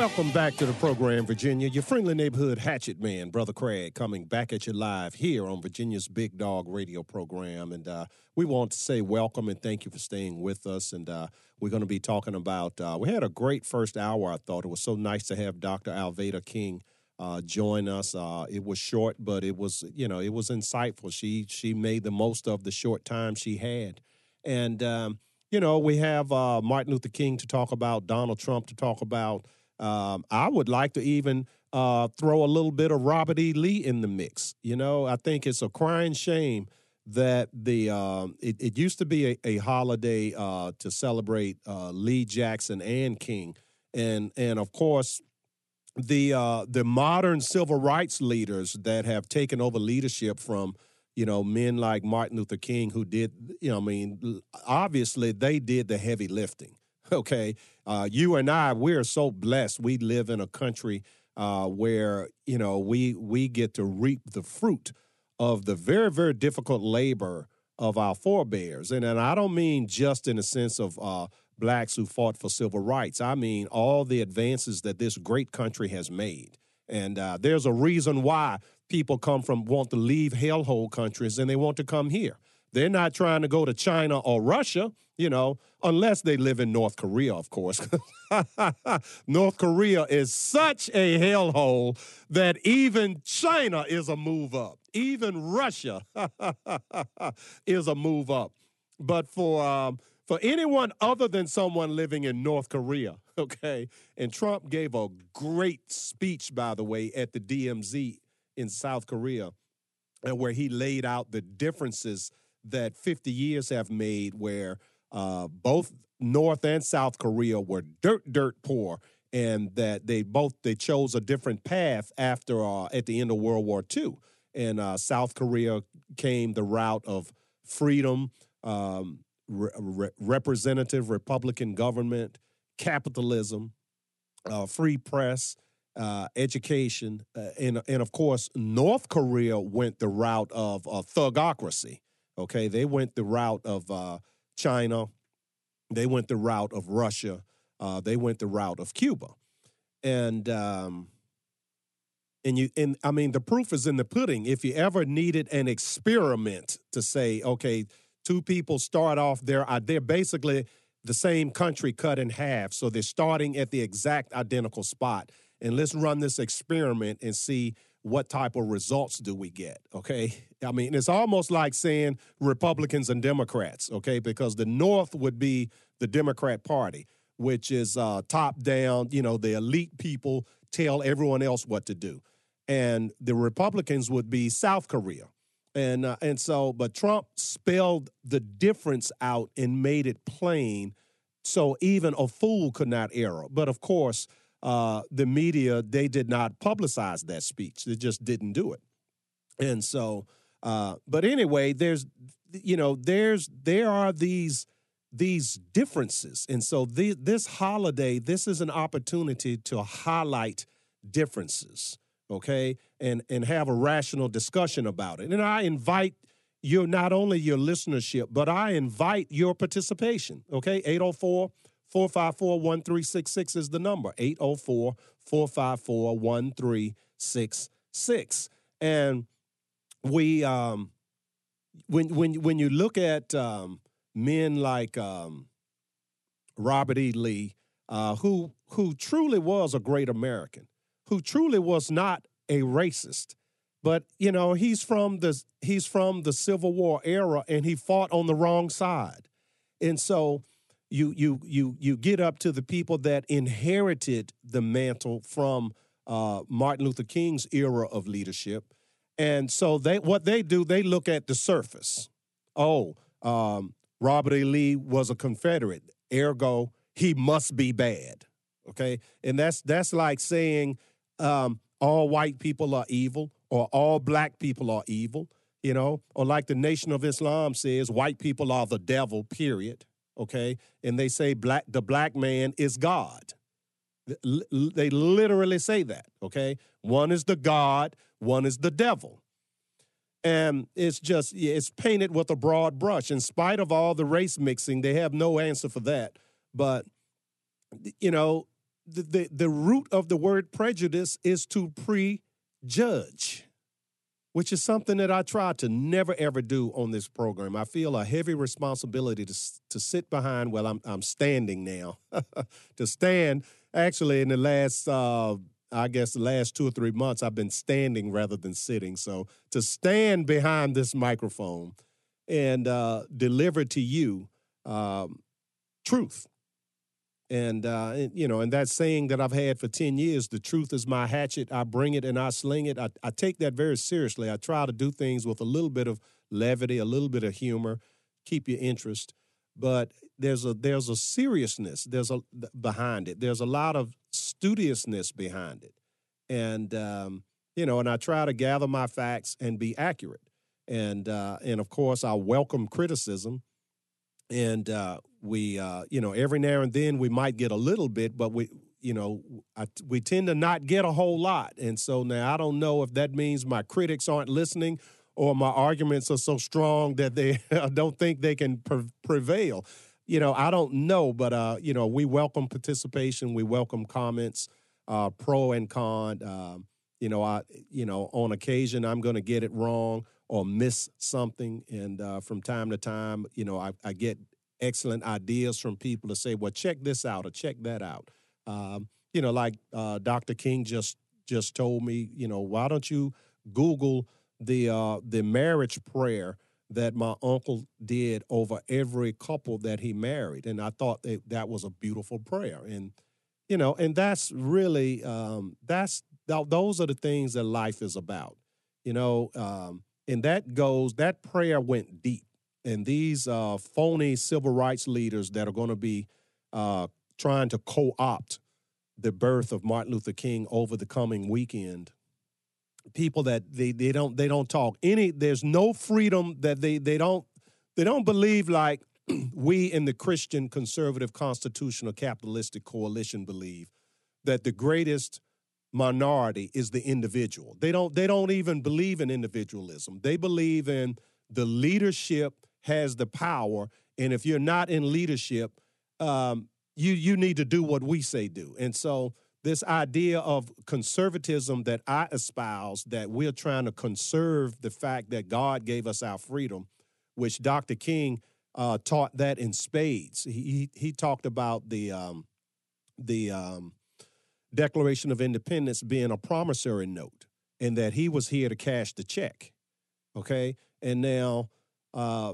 Welcome back to the program, Virginia. Your friendly neighborhood hatchet man, Brother Craig, coming back at you live here on Virginia's Big Dog Radio program. And uh, we want to say welcome and thank you for staying with us. And uh, we're going to be talking about, uh, we had a great first hour, I thought. It was so nice to have Dr. Alveda King uh, join us. Uh, it was short, but it was, you know, it was insightful. She, she made the most of the short time she had. And, um, you know, we have uh, Martin Luther King to talk about, Donald Trump to talk about. Um, I would like to even uh, throw a little bit of Robert E. Lee in the mix. You know, I think it's a crying shame that the um, it, it used to be a, a holiday uh, to celebrate uh, Lee Jackson and King, and and of course the uh, the modern civil rights leaders that have taken over leadership from you know men like Martin Luther King who did you know I mean obviously they did the heavy lifting okay uh, you and I we're so blessed. We live in a country uh, where you know we we get to reap the fruit of the very very difficult labor of our forebears. And and I don't mean just in the sense of uh, blacks who fought for civil rights. I mean all the advances that this great country has made. And uh, there's a reason why people come from want to leave hellhole countries and they want to come here. They're not trying to go to China or Russia, you know, unless they live in North Korea, of course. North Korea is such a hellhole that even China is a move up. Even Russia is a move up. But for um, for anyone other than someone living in North Korea, okay, and Trump gave a great speech, by the way, at the DMZ in South Korea, and where he laid out the differences that 50 years have made, where uh, both North and South Korea were dirt, dirt poor, and that they both they chose a different path after uh, at the end of World War II. And uh, South Korea came the route of freedom, um, re- re- representative Republican government, capitalism, uh, free press, uh, education, uh, and and of course North Korea went the route of thugocracy. Okay, they went the route of uh, China, they went the route of Russia, uh, they went the route of Cuba, and um, and you and I mean the proof is in the pudding. If you ever needed an experiment to say, okay, two people start off there, they're basically the same country cut in half, so they're starting at the exact identical spot. And let's run this experiment and see what type of results do we get okay? I mean it's almost like saying republicans and democrats okay? Because the north would be the democrat party which is uh, top down you know the elite people tell everyone else what to do. And the republicans would be south korea. And uh, and so but trump spelled the difference out and made it plain so even a fool could not err. But of course uh, the media they did not publicize that speech. They just didn't do it. And so, uh, but anyway, there's you know there's there are these these differences, and so the, this holiday this is an opportunity to highlight differences, okay, and and have a rational discussion about it. And I invite your not only your listenership, but I invite your participation. Okay, 804 454 1366 is the number 804 454 1366. And we, um, when, when, when you look at um, men like um, Robert E. Lee, uh, who, who truly was a great American, who truly was not a racist, but you know he's from the he's from the Civil War era and he fought on the wrong side, and so you you you you get up to the people that inherited the mantle from uh, Martin Luther King's era of leadership, and so they what they do they look at the surface. Oh, um, Robert E. Lee was a Confederate, ergo he must be bad. Okay, and that's that's like saying um, all white people are evil or all black people are evil. You know, or like the Nation of Islam says, white people are the devil. Period okay? And they say black the black man is God. They literally say that, okay? One is the God, one is the devil. And it's just, it's painted with a broad brush. In spite of all the race mixing, they have no answer for that. But, you know, the, the, the root of the word prejudice is to prejudge which is something that I try to never ever do on this program. I feel a heavy responsibility to to sit behind. Well, I'm I'm standing now to stand. Actually, in the last. Uh, I guess the last two or three months, I've been standing rather than sitting. So to stand behind this microphone and uh, deliver to you um, truth and, uh, you know, and that saying that I've had for 10 years, the truth is my hatchet. I bring it and I sling it. I, I take that very seriously. I try to do things with a little bit of levity, a little bit of humor, keep your interest. But there's a there's a seriousness there's a behind it. There's a lot of studiousness behind it, and um, you know, and I try to gather my facts and be accurate. And uh, and of course, I welcome criticism and uh, we uh, you know every now and then we might get a little bit but we you know I, we tend to not get a whole lot. And so now i don't know if that means my critics aren't listening or my arguments are so strong that they don't think they can pre- prevail. You know i don't know but uh, you know we welcome participation we welcome comments uh, pro and con um, you know i you know on occasion i'm going to get it wrong or miss something. And uh, from time to time, you know, I, I, get excellent ideas from people to say, well, check this out or check that out. Um, you know, like uh, Dr. King just just told me, you know, why don't you Google the uh, the marriage prayer that my uncle did over every couple that he married, and I thought that that was a beautiful prayer, and you know, and that's really um, that's those are the things that life is about. You know, um, and that goes that prayer went deep. And these uh, phony civil rights leaders that are going to be uh, trying to co-opt the birth of martin luther king over the coming weekend people that they, they don't they don't talk any there's no freedom that they they don't they don't believe like we in the christian conservative constitutional capitalistic coalition believe that the greatest minority is the individual. They don't they don't even believe in individualism. They believe in the leadership has the power, and if you're not in leadership, um, you you need to do what we say do. And so this idea of conservatism that I espouse, that we're trying to conserve the fact that God gave us our freedom, which Dr. King uh, taught that in spades. He he, he talked about the um, the um, Declaration of Independence being a promissory note and that he was here to cash the check. Okay. And now, uh,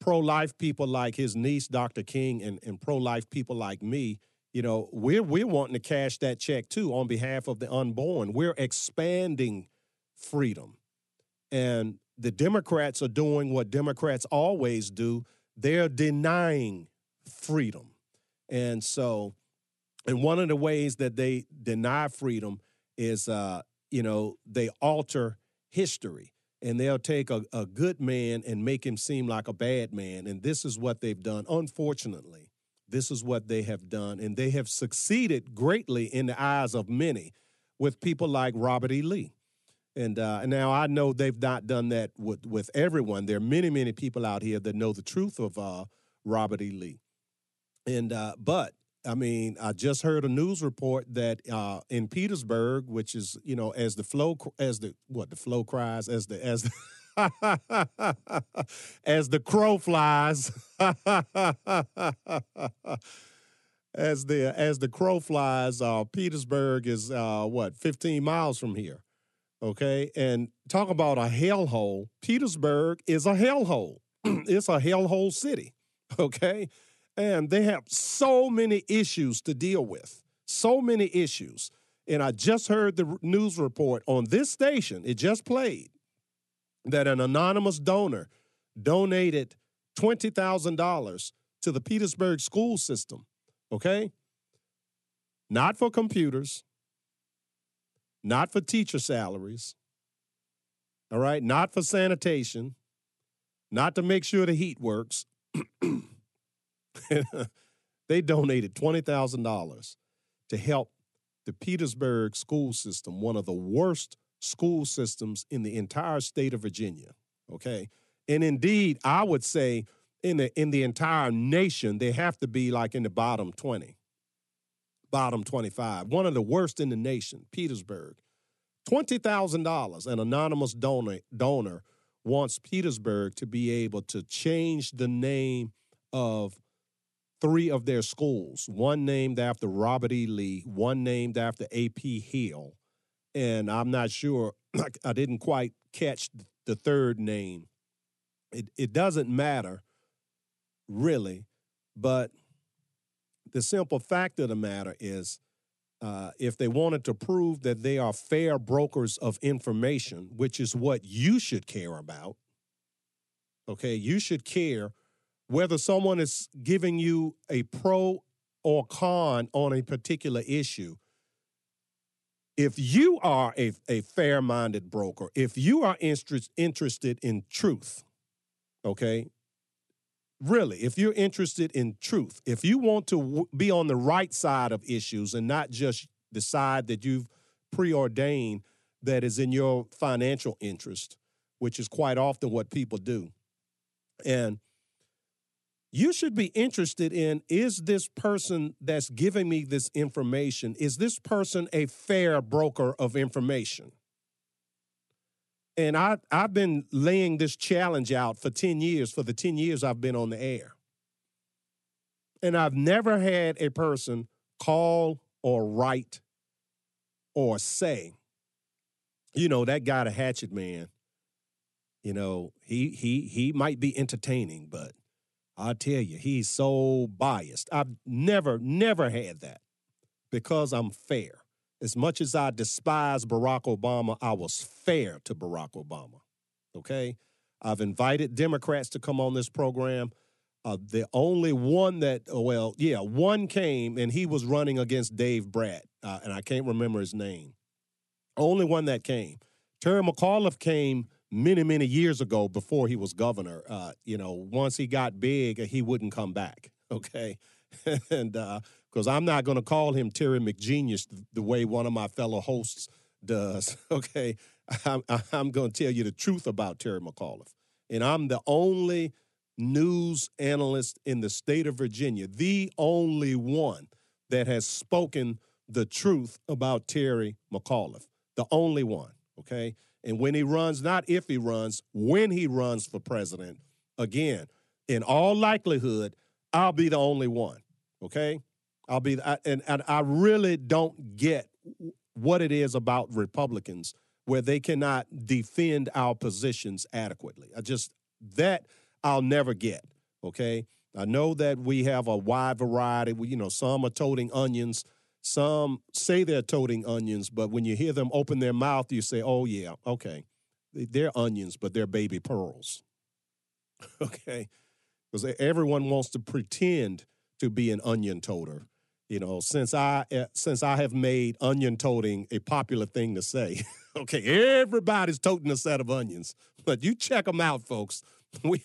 pro life people like his niece, Dr. King, and, and pro life people like me, you know, we're, we're wanting to cash that check too on behalf of the unborn. We're expanding freedom. And the Democrats are doing what Democrats always do they're denying freedom. And so, and one of the ways that they deny freedom is, uh, you know, they alter history and they'll take a, a good man and make him seem like a bad man. And this is what they've done. Unfortunately, this is what they have done. And they have succeeded greatly in the eyes of many with people like Robert E. Lee. And, uh, now I know they've not done that with, with everyone. There are many, many people out here that know the truth of uh, Robert E. Lee. And uh, but I mean, I just heard a news report that uh, in Petersburg, which is you know as the flow as the what the flow cries as the as the as the crow flies as the as the crow flies uh, Petersburg is uh, what 15 miles from here okay? And talk about a hellhole. Petersburg is a hellhole. It's a hellhole city okay And they have so many issues to deal with, so many issues. And I just heard the news report on this station, it just played, that an anonymous donor donated $20,000 to the Petersburg school system, okay? Not for computers, not for teacher salaries, all right, not for sanitation, not to make sure the heat works. they donated $20,000 to help the Petersburg school system, one of the worst school systems in the entire state of Virginia. Okay. And indeed, I would say in the in the entire nation, they have to be like in the bottom 20, bottom 25. One of the worst in the nation, Petersburg. $20,000, an anonymous donor, donor wants Petersburg to be able to change the name of three of their schools one named after Robert E. Lee, one named after A.P. Hill. And I'm not sure, I didn't quite catch the third name. It, it doesn't matter really, but the simple fact of the matter is uh, if they wanted to prove that they are fair brokers of information, which is what you should care about, okay, you should care whether someone is giving you a pro or con on a particular issue. If you are a, a fair minded broker, if you are interest, interested in truth, okay, really, if you're interested in truth, if you want to w- be on the right side of issues and not just the side that you've preordained that is in your financial interest, which is quite often what people do. And you should be interested in is this person that's giving me this information is this person a fair broker of information and I, I've been laying this challenge out for 10 years, for the 10 years I've been on the air. And I've never had a person call or write or say, you know, that guy, the hatchet man, you know, he he he might be entertaining, but I tell you, he's so biased. I've never, never had that because I'm fair. As much as I despise Barack Obama, I was fair to Barack Obama. Okay? I've invited Democrats to come on this program. Uh, the only one that, oh, well, yeah, one came and he was running against Dave Brat, uh, and I can't remember his name. Only one that came. Terry McAuliffe came many, many years ago before he was governor. Uh, you know, once he got big, he wouldn't come back. Okay. and because uh, I'm not going to call him Terry McGenius the, the, way one of my fellow hosts does. Okay. I'm, I'm going to tell you the truth about Terry McAuliffe. And I'm the only news analyst in the state of Virginia, the only one that has spoken the truth about Terry McAuliffe, the only one. Okay. And when he runs, not if he runs, when he runs for president, again, in all likelihood, I'll be the only one. Okay. I'll be, I, and, and I really don't get what it is about Republicans where they cannot defend our positions adequately. I just, that I'll never get. Okay. I know that we have a wide variety. We, you know, some are toting onions, some say they're toting onions, but when you hear them open their mouth, you say, oh, yeah, okay. They're onions, but they're baby pearls. okay. Because everyone wants to pretend to be an onion toter. You know, since I eh, since I have made onion toting a popular thing to say, okay, everybody's toting a set of onions, but you check them out, folks. We,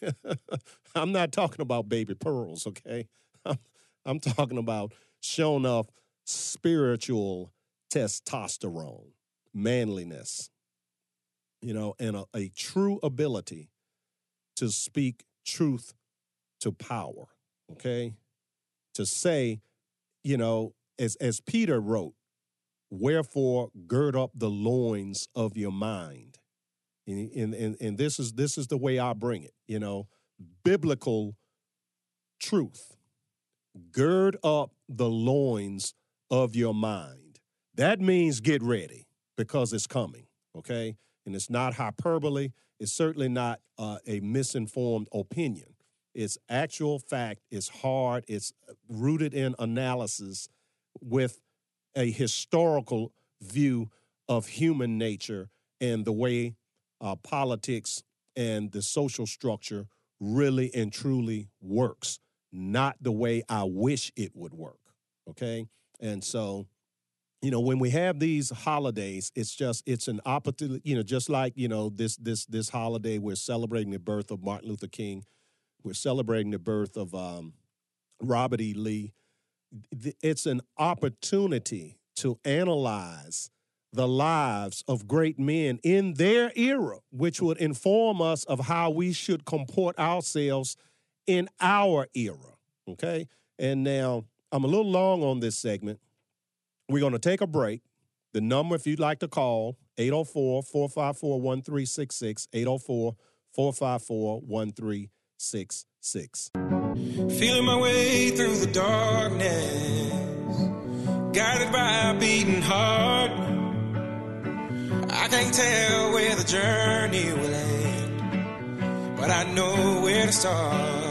I'm not talking about baby pearls, okay? I'm, I'm talking about showing off spiritual testosterone, manliness, you know, and a, a true ability to speak truth to power, okay? To say, you know, as, as Peter wrote, wherefore gird up the loins of your mind. And, and, and, and this is this is the way I bring it, you know, biblical truth. Gird up the loins of your mind. That means get ready because it's coming, okay? And it's not hyperbole. It's certainly not uh, a misinformed opinion. It's actual fact. It's hard. It's rooted in analysis with a historical view of human nature and the way uh, politics and the social structure really and truly works, not the way I wish it would work. Okay. And so, you know, when we have these holidays, it's just it's an opportunity, you know, just like, you know, this this this holiday, we're celebrating the birth of Martin Luther King. We're celebrating the birth of um, Robert E. Lee. It's an opportunity to analyze the lives of great men in their era, which would inform us of how we should comport ourselves in our era. Okay. And now I'm a little long on this segment. We're going to take a break. The number, if you'd like to call, 804 454 1366, 804 454 1366. Feeling my way through the darkness, guided by a beating heart. I can't tell where the journey will end, but I know where to start.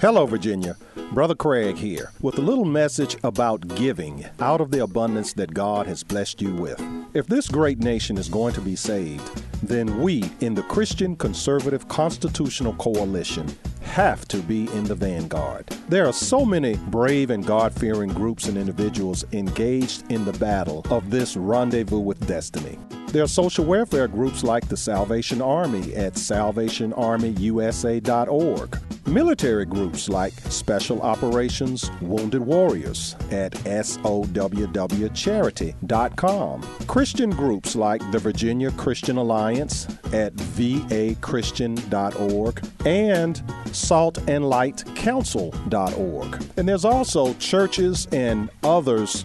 Hello, Virginia. Brother Craig here with a little message about giving out of the abundance that God has blessed you with. If this great nation is going to be saved, then we in the Christian Conservative Constitutional Coalition have to be in the vanguard. There are so many brave and God fearing groups and individuals engaged in the battle of this rendezvous with destiny. There are social welfare groups like the Salvation Army at salvationarmyusa.org. Military groups like Special Operations Wounded Warriors at SOWWcharity.com. Christian groups like the Virginia Christian Alliance at vachristian.org and saltandlightcouncil.org. And there's also churches and others,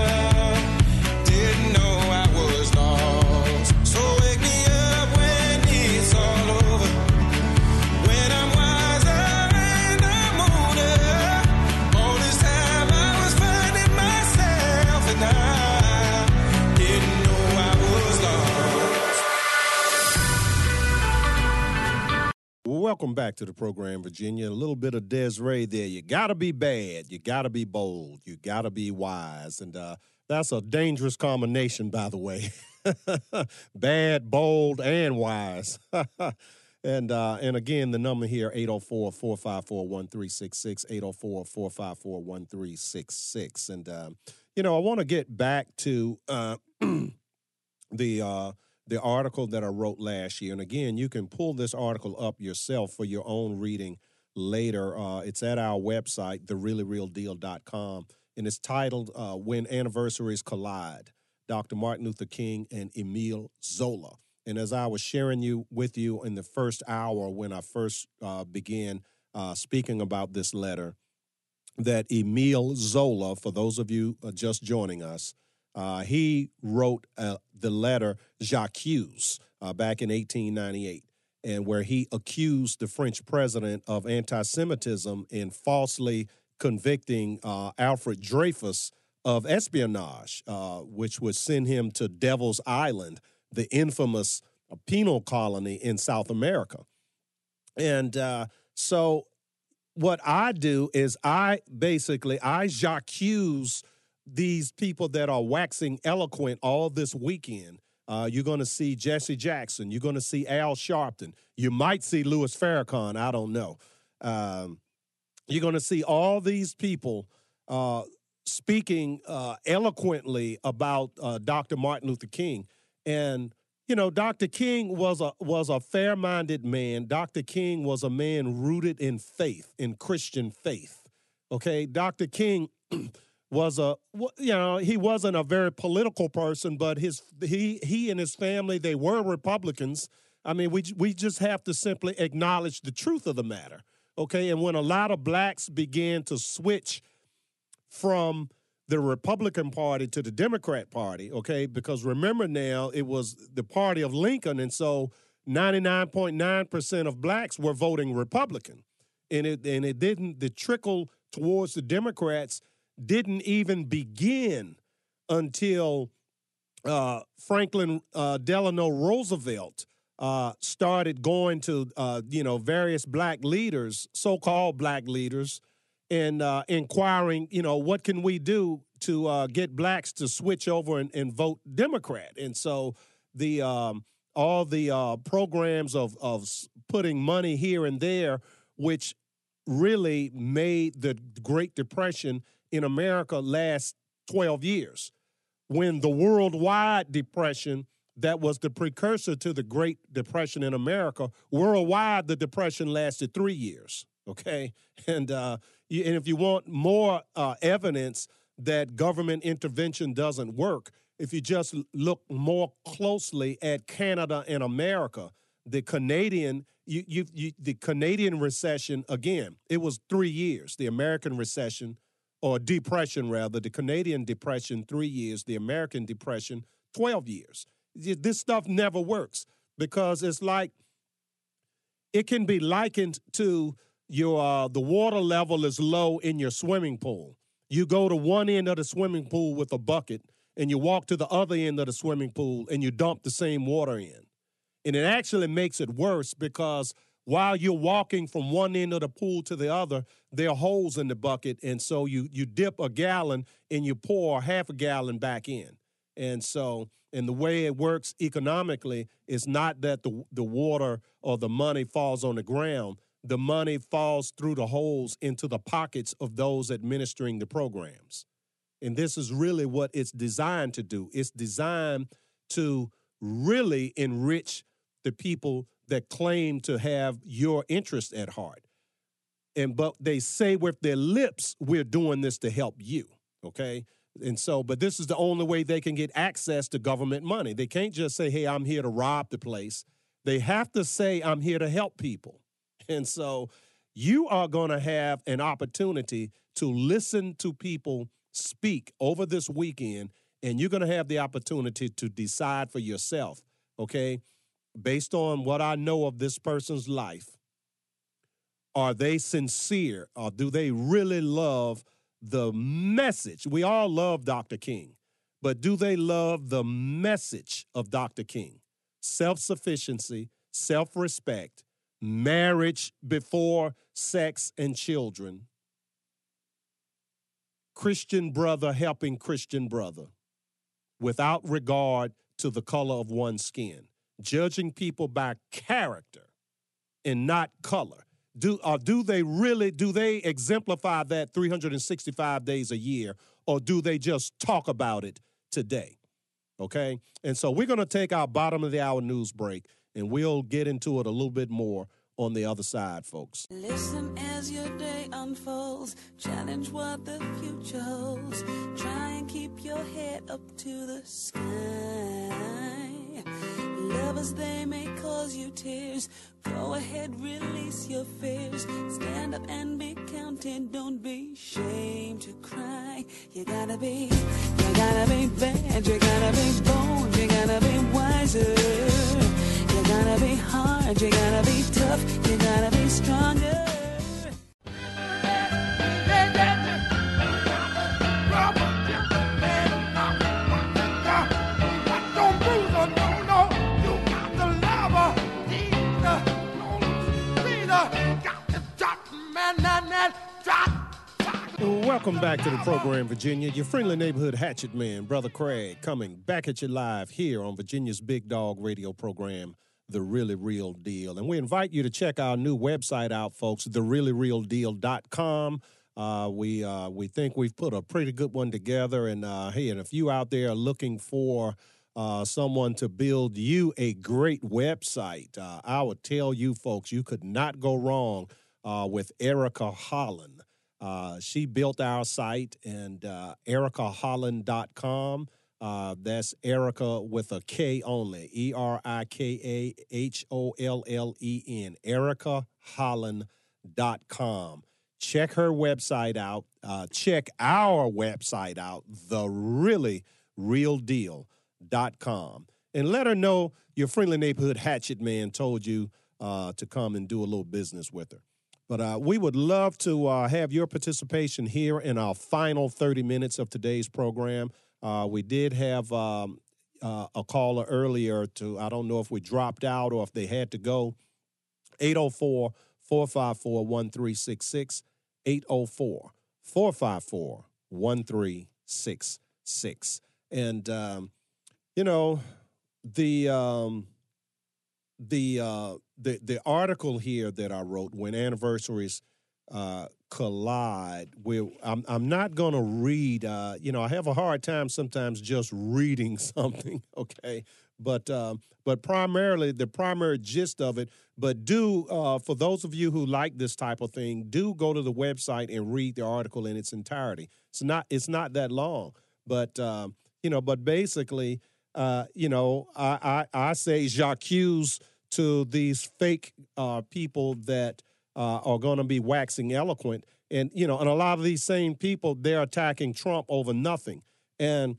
Welcome back to the program, Virginia. A little bit of Desiree there. You gotta be bad, you gotta be bold, you gotta be wise, and uh, that's a dangerous combination, by the way. bad, bold, and wise. and uh, and again, the number here 804-454-1366, 804-454-1366. And uh, you know, I want to get back to uh, the uh, the article that I wrote last year. And again, you can pull this article up yourself for your own reading later. Uh, it's at our website, thereallyrealdeal.com, and it's titled uh, When Anniversaries Collide Dr. Martin Luther King and Emile Zola. And as I was sharing you with you in the first hour when I first uh, began uh, speaking about this letter, that Emile Zola, for those of you uh, just joining us, uh, he wrote uh, the letter J'accuse uh, back in 1898, and where he accused the French president of anti Semitism and falsely convicting uh, Alfred Dreyfus of espionage, uh, which would send him to Devil's Island, the infamous uh, penal colony in South America. And so what I do is I basically I j'accuse these people that are waxing eloquent all this weekend. Uh, you're going to see Jesse Jackson. You're going to see Al Sharpton. You might see Louis Farrakhan. I don't know. Um, you're going to see all these people uh, speaking uh, eloquently about uh, Dr. Martin Luther King. And you know, Dr. King was a was a fair-minded man. Dr. King was a man rooted in faith, in Christian faith. Okay, Dr. King was a you know he wasn't a very political person, but his he he and his family they were Republicans. I mean, we we just have to simply acknowledge the truth of the matter. Okay, and when a lot of blacks began to switch from the Republican Party to the Democrat Party, okay? Because remember now, it was the party of Lincoln, and so 99.9% of blacks were voting Republican. And it and it didn't the trickle towards the Democrats didn't even begin until uh, Franklin uh, Delano Roosevelt uh, started going to uh, you know various black leaders, so-called black leaders, and uh, inquiring, you know, what can we do to uh, get blacks to switch over and, and, vote Democrat? And so the um, all the programs of of putting money here and there, which really made the Great Depression in America last 12 years. When the worldwide depression that was the precursor to the Great Depression in America, worldwide the depression lasted three years. Okay, and uh, and if you want more uh, evidence that government intervention doesn't work, if you just look more closely at Canada and America, the Canadian you, you, you the Canadian recession again, it was three years. The American recession or depression rather, the Canadian depression three years, the American depression twelve years. This stuff never works because it's like it can be likened to your uh, the water level is low in your swimming pool. You go to one end of the swimming pool with a bucket and you walk to the other end of the swimming pool and you dump the same water in. And it actually makes it worse because while you're walking from one end of the pool to the other, there are holes in the bucket. And so you you dip a gallon and you pour half a gallon back in. And so, and the way it works economically is not that the the water or the money falls on the ground the money falls through the holes into the pockets of those administering the programs. And this is really what it's designed to do. It's designed to really enrich the people that claim to have your interest at heart. And but they say with their lips, we're doing this to help you. Okay. And so, but this is the only way they can get access to government money. They can't just say, hey, I'm here to rob the place. They have to say, I'm here to help people. And so you are going to have an opportunity to listen to people speak over this weekend, and you're going to have the opportunity to decide for yourself, okay, based on what I know of this person's life. Are they sincere or do they really love the message? We all love Dr. King, but do they love the message of Dr. King? Self sufficiency, self respect, marriage before sex and children, Christian brother helping Christian brother without regard to the color of one's skin, judging people by character and not color. Do, or do they really do they exemplify that 365 days a year or do they just talk about it today Okay. And so we're going to take our bottom of the hour news break and we'll get into it a little bit more on the other side, folks. Listen as your day unfolds. Challenge what the future holds. Try and keep your head up to the sky. Lovers, they may cause you tears. Go ahead, release your fears. Stand up and be counted. Don't be ashamed to cry. You gotta be, you gotta be bad. You gotta be bold. You gotta be wiser. You gotta be hard, you gotta be tough, you gotta be stronger. Welcome back to the program, Virginia. Your friendly neighborhood hatchet man, Brother Craig, coming back at you live here on Virginia's Big Dog radio program, The Really Real Deal. And we invite you to check our new website out, folks, thereallyrealdeal.com. Uh, we uh, we think we've put a pretty good one together, and uh, hey, and if you out there are looking for uh, someone to build you a great website, uh, I would tell you folks you could not go wrong uh, with Erika Hollen. Uh, she built our site and uh, erikahollen.com. Uh, that's Erika with a K only, E R I K A H O L L E N, erikahollen.com. Check her website out. Uh, check our website out, the really real deal.com. And let her know your friendly neighborhood hatchet man told you uh, to come and do a little business with her. But uh, we would love to uh, have your participation here in our final 30 minutes of today's program. Uh, we did have um, uh, a caller earlier to, I don't know if we dropped out or if they had to go. 804 454 1366. 804 454 1366. And, um, you know, the. Um, the uh, the the article here that I wrote when anniversaries uh, collide. where I'm I'm not going to read. Uh, you know, I have a hard time sometimes just reading something. Okay, but um, but primarily the primary gist of it. But do uh, for those of you who like this type of thing, do go to the website and read the article in its entirety. It's not it's not that long, but um, you know, but basically. Uh, you know, I, I, I say J'accuse to these fake uh, people that uh, are going to be waxing eloquent. And, you know, and a lot of these same people, they're attacking Trump over nothing. And,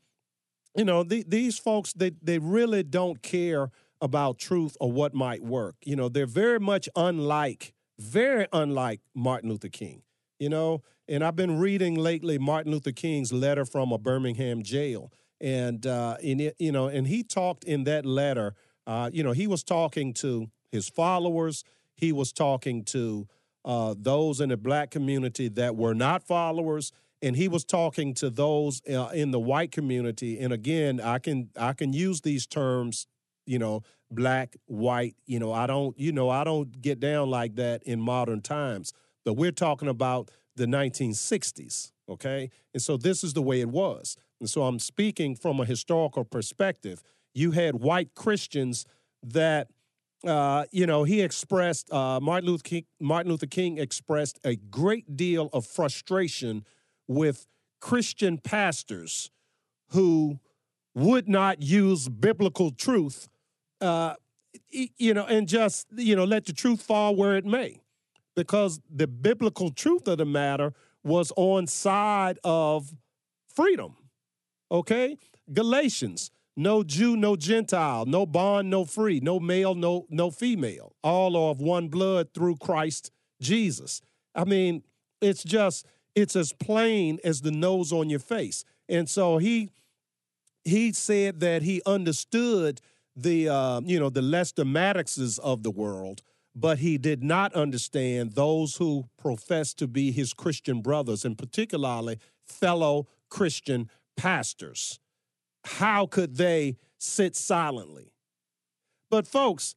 you know, the, these folks, they, they really don't care about truth or what might work. You know, they're very much unlike, very unlike Martin Luther King, you know. And I've been reading lately Martin Luther King's letter from a Birmingham jail. And, uh, it, you know, and he talked in that letter uh, you know, he was talking to his followers. He was talking to uh, those in the black community that were not followers, and he was talking to those uh, in the white community. And again, I can I can use these terms, you know, black, white. You know, I don't, you know, I don't get down like that in modern times. But we're talking about the 1960s, okay? And so this is the way it was. And so I'm speaking from a historical perspective you had white Christians that, uh, you know, he expressed, uh, Martin, Luther King, Martin Luther King expressed a great deal of frustration with Christian pastors who would not use biblical truth, uh, you know, and just, you know, let the truth fall where it may. Because the biblical truth of the matter was on side of freedom. Okay? Galatians no Jew, no Gentile, no bond, no free, no male, no no female. All are of one blood through Christ Jesus. I mean, it's just it's as plain as the nose on your face. And so he he said that he understood the uh, you know the Lester Maddoxes of the world, but he did not understand those who profess to be his Christian brothers, and particularly fellow Christian pastors how could they sit silently? But, folks,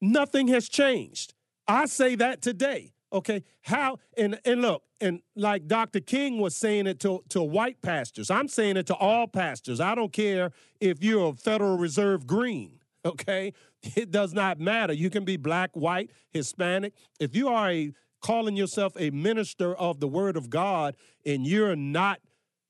nothing has changed. I say that today. Okay. How and and look, and like Dr. King was saying it to, to white pastors. I'm saying it to all pastors. I don't care if you're a Federal Reserve Green, okay? It does not matter. You can be black, white, Hispanic. If you are a calling yourself a minister of the word of God and you're not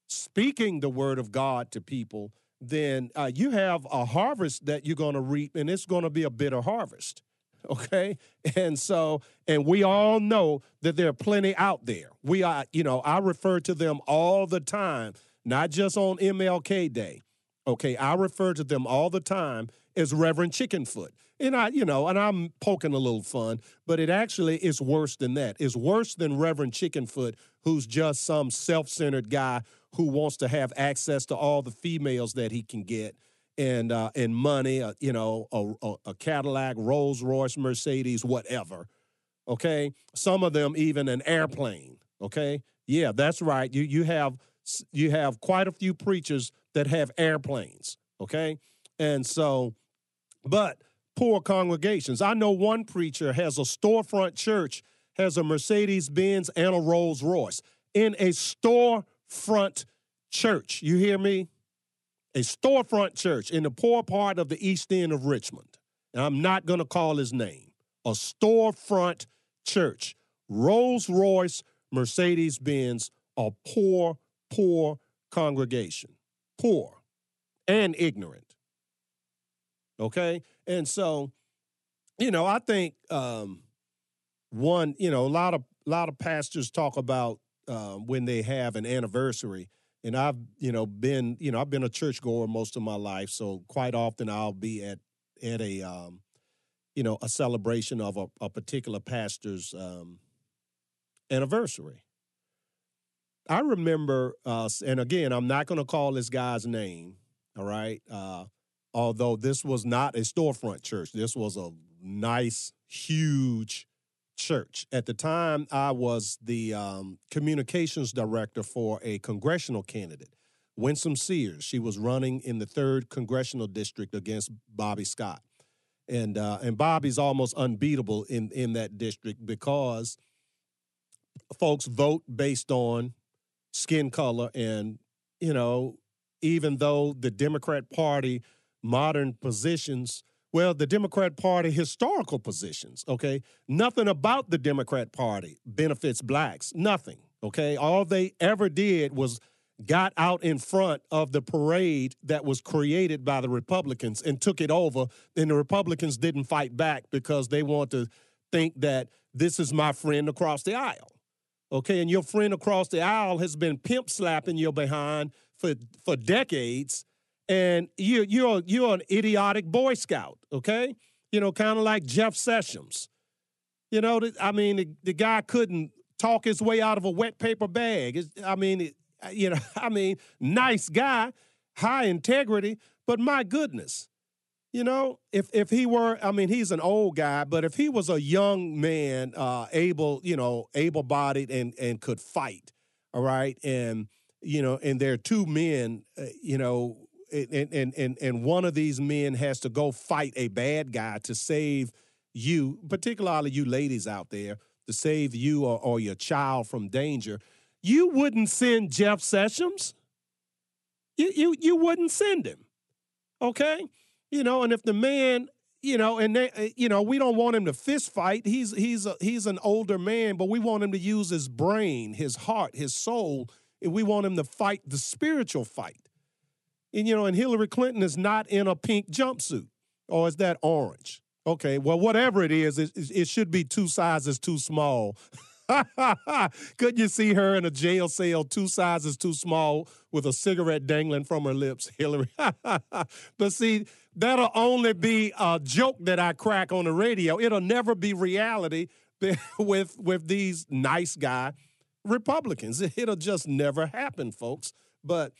speaking the word of God to people, then uh, you have a harvest that you're going to reap, and it's going to be a bitter harvest. Okay. And so, and we all know that there are plenty out there. We are, you know, I refer to them all the time, not just on MLK Day. Okay. I refer to them all the time as Reverend Chickenfoot. And I, you know, and I'm poking a little fun, but it actually is worse than that. It's worse than Reverend Chickenfoot, who's just some self centered guy who wants to have access to all the females that he can get and uh, and money, uh, you know, a, a, Cadillac, Rolls Royce, Mercedes, whatever. Okay, some of them even an airplane. Okay, yeah, that's right. You you have you have quite a few preachers that have airplanes. Okay, and so, but poor congregations. I know one preacher has a storefront church, has a Mercedes Benz and a Rolls Royce in a storefront church. You hear me? a storefront church in the poor part of the east end of Richmond. And I'm not going to call his name. A storefront church. Rolls Royce, Mercedes Benz, a poor, poor congregation. Poor and ignorant. Okay? And so, you know, I think um, one, you know, a lot of a lot of pastors talk about uh, when they have an anniversary and I've you know been you know I've been a churchgoer most of my life, so quite often I'll be at at a um, you know a celebration of a, a particular pastor's um, anniversary. I remember, uh, and again, I'm not going to call this guy's name. All right, uh, although this was not a storefront church, this was a nice, huge church. At the time, I was the um, communications director for a congressional candidate, Winsome Sears. She was running in the third congressional district against Bobby Scott, and uh, and Bobby's almost unbeatable in in that district because folks vote based on skin color, and you know, even though the Democrat Party modern positions well, the Democrat Party historical positions, okay? Nothing about the Democrat Party benefits blacks. Nothing, okay? All they ever did was got out in front of the parade that was created by the Republicans and took it over. And the Republicans didn't fight back because they want to think that this is my friend across the aisle. Okay, and your friend across the aisle has been pimp slapping your behind for for decades and you you're you're an idiotic Boy Scout, okay? You know, kind of like Jeff Sessions. You know, I mean, the, the, guy couldn't talk his way out of a wet paper bag. It's, I mean, it, you know, I mean, nice guy, high integrity, but my goodness, you know, if if he were, I mean, he's an old guy, but if he was a young man, uh, able, you know, able-bodied and and could fight, all right, and you know, and there are two men, uh, you know, and, and, and, and one of these men has to go fight a bad guy to save you, particularly you ladies out there, to save you or, or your child from danger, you wouldn't send Jeff Sessions. You, you, you wouldn't send him. Okay? You know, and if the man, you know, and they, eh, you know, we don't want him to fist fight. He's he's a, he's an older man, but we want him to use his brain, his heart, his soul, and we want him to fight the spiritual fight. And you know, and Hillary Clinton is not in a pink jumpsuit, or is that orange? Okay, well, whatever it is, it, it should be two sizes too small. Couldn't you see her in a jail cell, two sizes too small, with a cigarette dangling from her lips, Hillary? but see, that'll only be a joke that I crack on the radio. It'll never be reality with with these nice guy Republicans. It'll just never happen, folks. But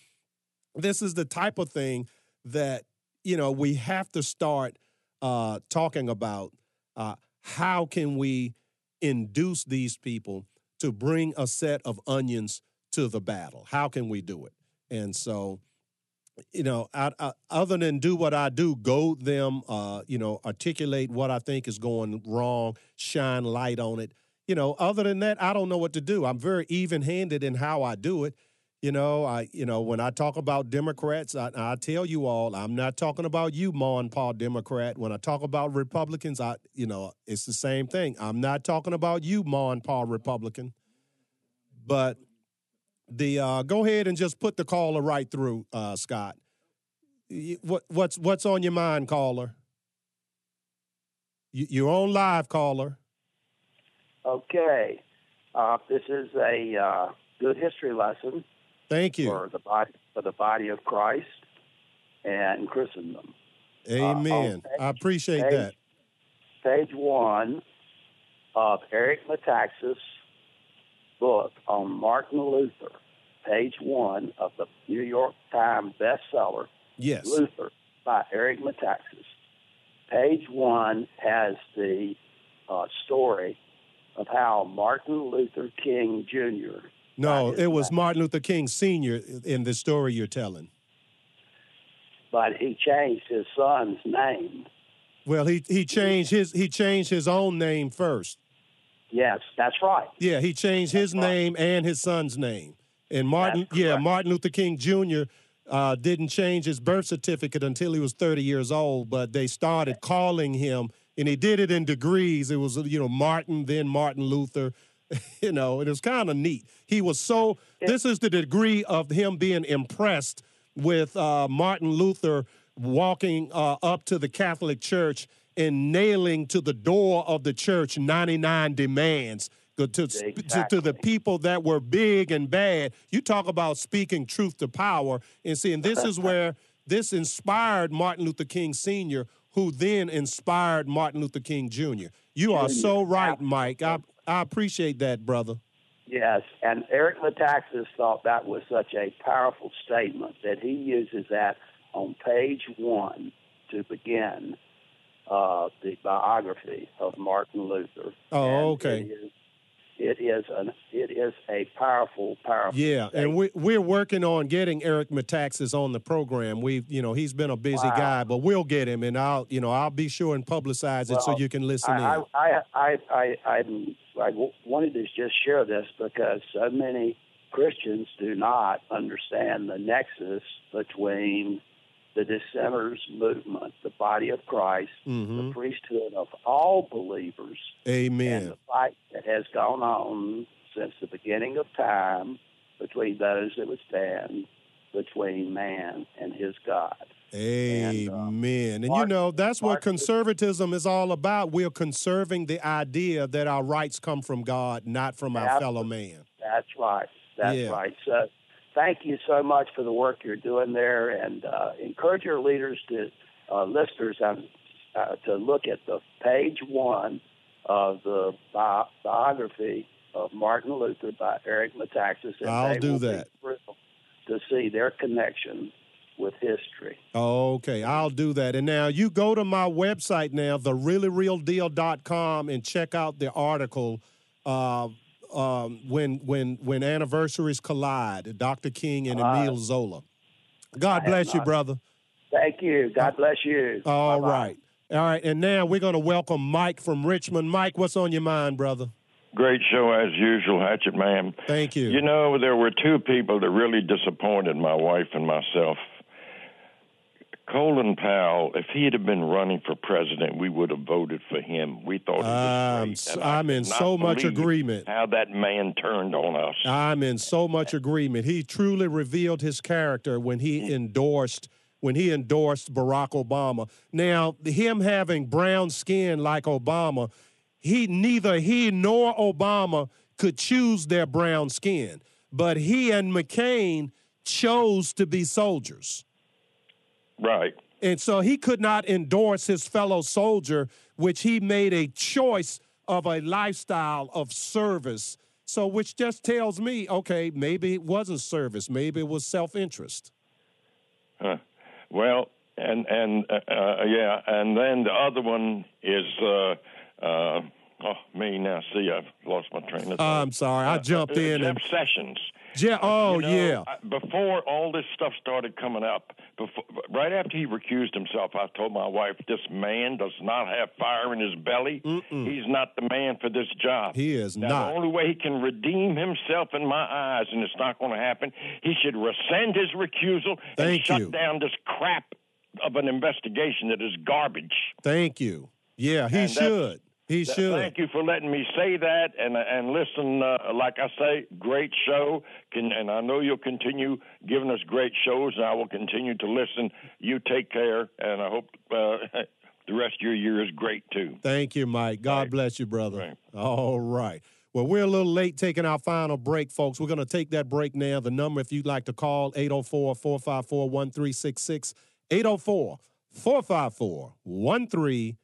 this is the type of thing that you know we have to start uh, talking about. Uh, how can we induce these people to bring a set of onions to the battle? How can we do it? And so, you know, I, I, other than do what I do, goad them, uh, you know, articulate what I think is going wrong, shine light on it. you know, other than that, I don't know what to do. I'm very even-handed in how I do it. You know, I you know when I talk about Democrats, I, I tell you all, I'm not talking about you, Ma and Pa Democrat. When I talk about Republicans, I you know it's the same thing. I'm not talking about you, Ma and Pa Republican. But the uh, go ahead and just put the caller right through, uh, Scott. What what's what's on your mind, caller? You, you're on live, caller. Okay. Uh, this is a uh, good history lesson Thank you. for the body for the body of Christ and Christendom. Amen. uh, I appreciate page- that. Page one of Eric Metaxas' book on Martin Luther. Page one of the New York Times bestseller Yes. Luther by Eric Metaxas. Page one has the uh, story of how Martin Luther King Jr. No, it was name. Martin Luther King Sr. in the story you're telling. but he changed his son's name. Well, he he changed his he changed his own name first. Yes, that's right. Yeah, he changed his right. name and his son's name. And Martin, yeah. Martin Luther King Jr. Uh, didn't change his birth certificate until he was 30 years old, but they started calling him, and he did it in degrees. It was, you know, Martin, then Martin Luther, you know, it was kind of neat. He was so, this is the degree of him being impressed with uh, Martin Luther walking uh, up to the Catholic Church and nailing to the door of the church 99 demands to, to, to the people that were big and bad. You talk about speaking truth to power and seeing this is where this inspired Martin Luther King Sr., who then inspired Martin Luther King Jr. You are so right, Mike. I, I appreciate that, brother. Yes, and Eric Metaxas thought that was such a powerful statement that he uses that on page one to begin uh, the biography of Martin Luther. Oh, And okay. It is, it is an it is a powerful, powerful. Yeah, statement. and we, we're working on getting Eric Metaxas on the program. We've, you know, he's been a busy Wow. guy, but we'll get him, and I'll, you know, I'll be sure and publicize it so you can listen I, in. I, I, I, I, I'm- wanted to just share this because so many Christians do not understand the nexus between the dissenters movement, the body of Christ, Mhm. the priesthood of all believers, and Amen. the fight that has gone on since the beginning of time between those that would stand between man and his God. And, uh, Amen. And, you know, that's what conservatism is all about. We're conserving the idea that our rights come from God, not from our fellow man. That's right. That's Yeah. right. So, thank you so much for the work you're doing there, and uh, encourage your leaders to uh, listeners um, uh, to look at the page one of the bi- biography of Martin Luther by Eric Metaxas. And I'll do that. to see their connection with history. Okay, I'll do that. And now you go to my website now, thereallyrealdeal.com, and check out the article uh, um, when when when anniversaries collide, Dr. King and Emile Zola. God have bless you, not. brother. Thank you. God bless you. All Bye-bye. right. All right. And now we're going to welcome Mike from Richmond. Mike, what's on your mind, brother? Great show as usual, Hatchet Man. Thank you. You know, there were two people that really disappointed my wife and myself. Colin Powell, if he had been running for president, we would have voted for him. We thought he was I'm great. I I'm in so much agreement. How that man turned on us. I'm in so much agreement. He truly revealed his character when he mm. endorsed when he endorsed Barack Obama. Now, him having brown skin like Obama, he neither he nor Obama could choose their brown skin, but he and McCain chose to be soldiers. Right. And so he could not endorse his fellow soldier, which he made a choice of a lifestyle of service. So, which just tells me, okay, maybe it wasn't service, maybe it was self interest. Huh. Well, and and uh, uh, yeah, and then the other one is uh, uh, oh me now. See, I've lost my train of thought. I'm sorry, I Uh, jumped uh, in Jeff and Sessions. Yeah. Oh, You know, yeah. I- before all this stuff started coming up, before, right after he recused himself, I told my wife, "This man does not have fire in his belly. He's not the man for this job. He is now, not. The only way he can redeem himself in my eyes, and it's not going to happen. He should rescind his recusal and Thank shut you. down this crap of an investigation that is garbage. Thank you. Yeah, he And should. He should. Thank you for letting me say that and and listen. Uh, like I say, great show. Can and I know you'll continue giving us great shows, and I will continue to listen. You take care, and I hope uh, the rest of your year is great too. Thank you, Mike. God bless you, brother. All right. Well, we're a little late taking our final break, folks. We're going to take that break now. The number, if you'd like to call, 804 454 1366. 804 454 1366.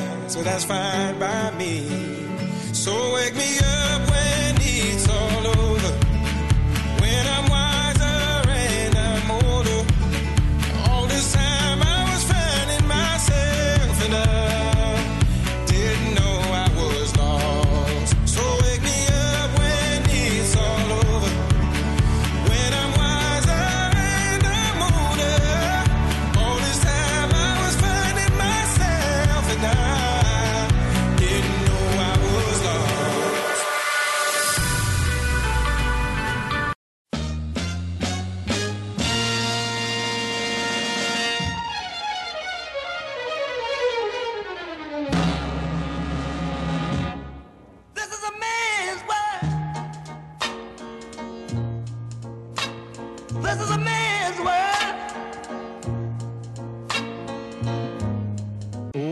So that's fine by me. So wake me up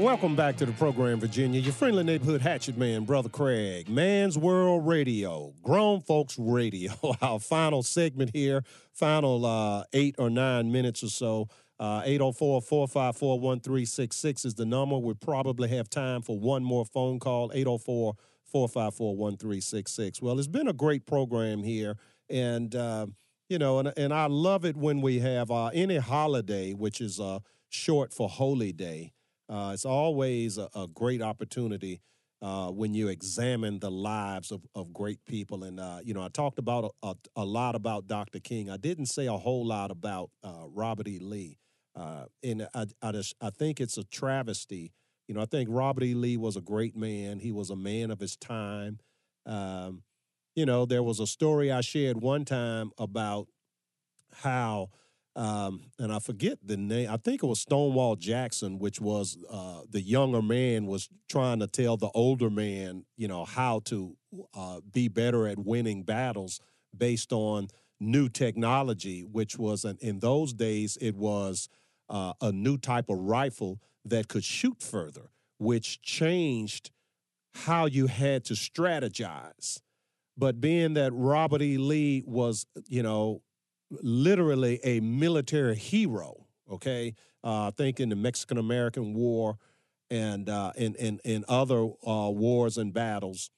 Welcome back to the program, Virginia. Your friendly neighborhood hatchet man, Brother Craig. Man's World Radio, Grown Folks Radio. Our final segment here, final uh, eight or nine minutes or so. Uh, 804 454 1366 is the number. We probably have time for one more phone call. 804 454 1366. Well, it's been a great program here. And, uh, you know, and, and I love it when we have uh, any holiday, which is uh, short for Holy Day. Uh, it's always a, a great opportunity uh, when you examine the lives of, of great people. And, uh, you know, I talked about a, a, a lot about Dr. King. I didn't say a whole lot about uh, Robert E. Lee. Uh, and I, I, just, I think it's a travesty. You know, I think Robert E. Lee was a great man. He was a man of his time. Um, you know, there was a story I shared one time about how, um, and I forget the name. I think it was Stonewall Jackson, which was uh, the younger man was trying to tell the older man, you know, how to uh, be better at winning battles based on new technology, which was an, in those days it was uh, a new type of rifle that could shoot further, which changed how you had to strategize. But being that Robert E. Lee was, you know, literally a military hero, okay? Uh, I think in the Mexican American War and uh, in, in, in other uh, wars and battles,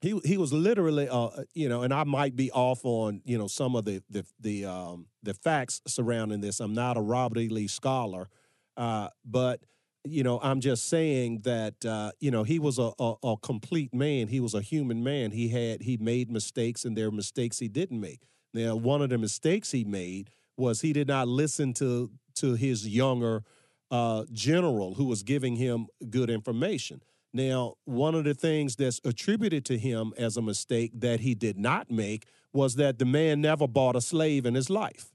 he he was literally, uh, you know, and I might be off on, you know, some of the the the um, the facts surrounding this. I'm not a Robert E. Lee scholar, uh, but you know, I'm just saying that uh, you know he was a, a, a complete man. He was a human man. He had he made mistakes, and there were mistakes he didn't make. Now, one of the mistakes he made was he did not listen to to his younger uh, general who was giving him good information. Now, one of the things that's attributed to him as a mistake that he did not make was that the man never bought a slave in his life.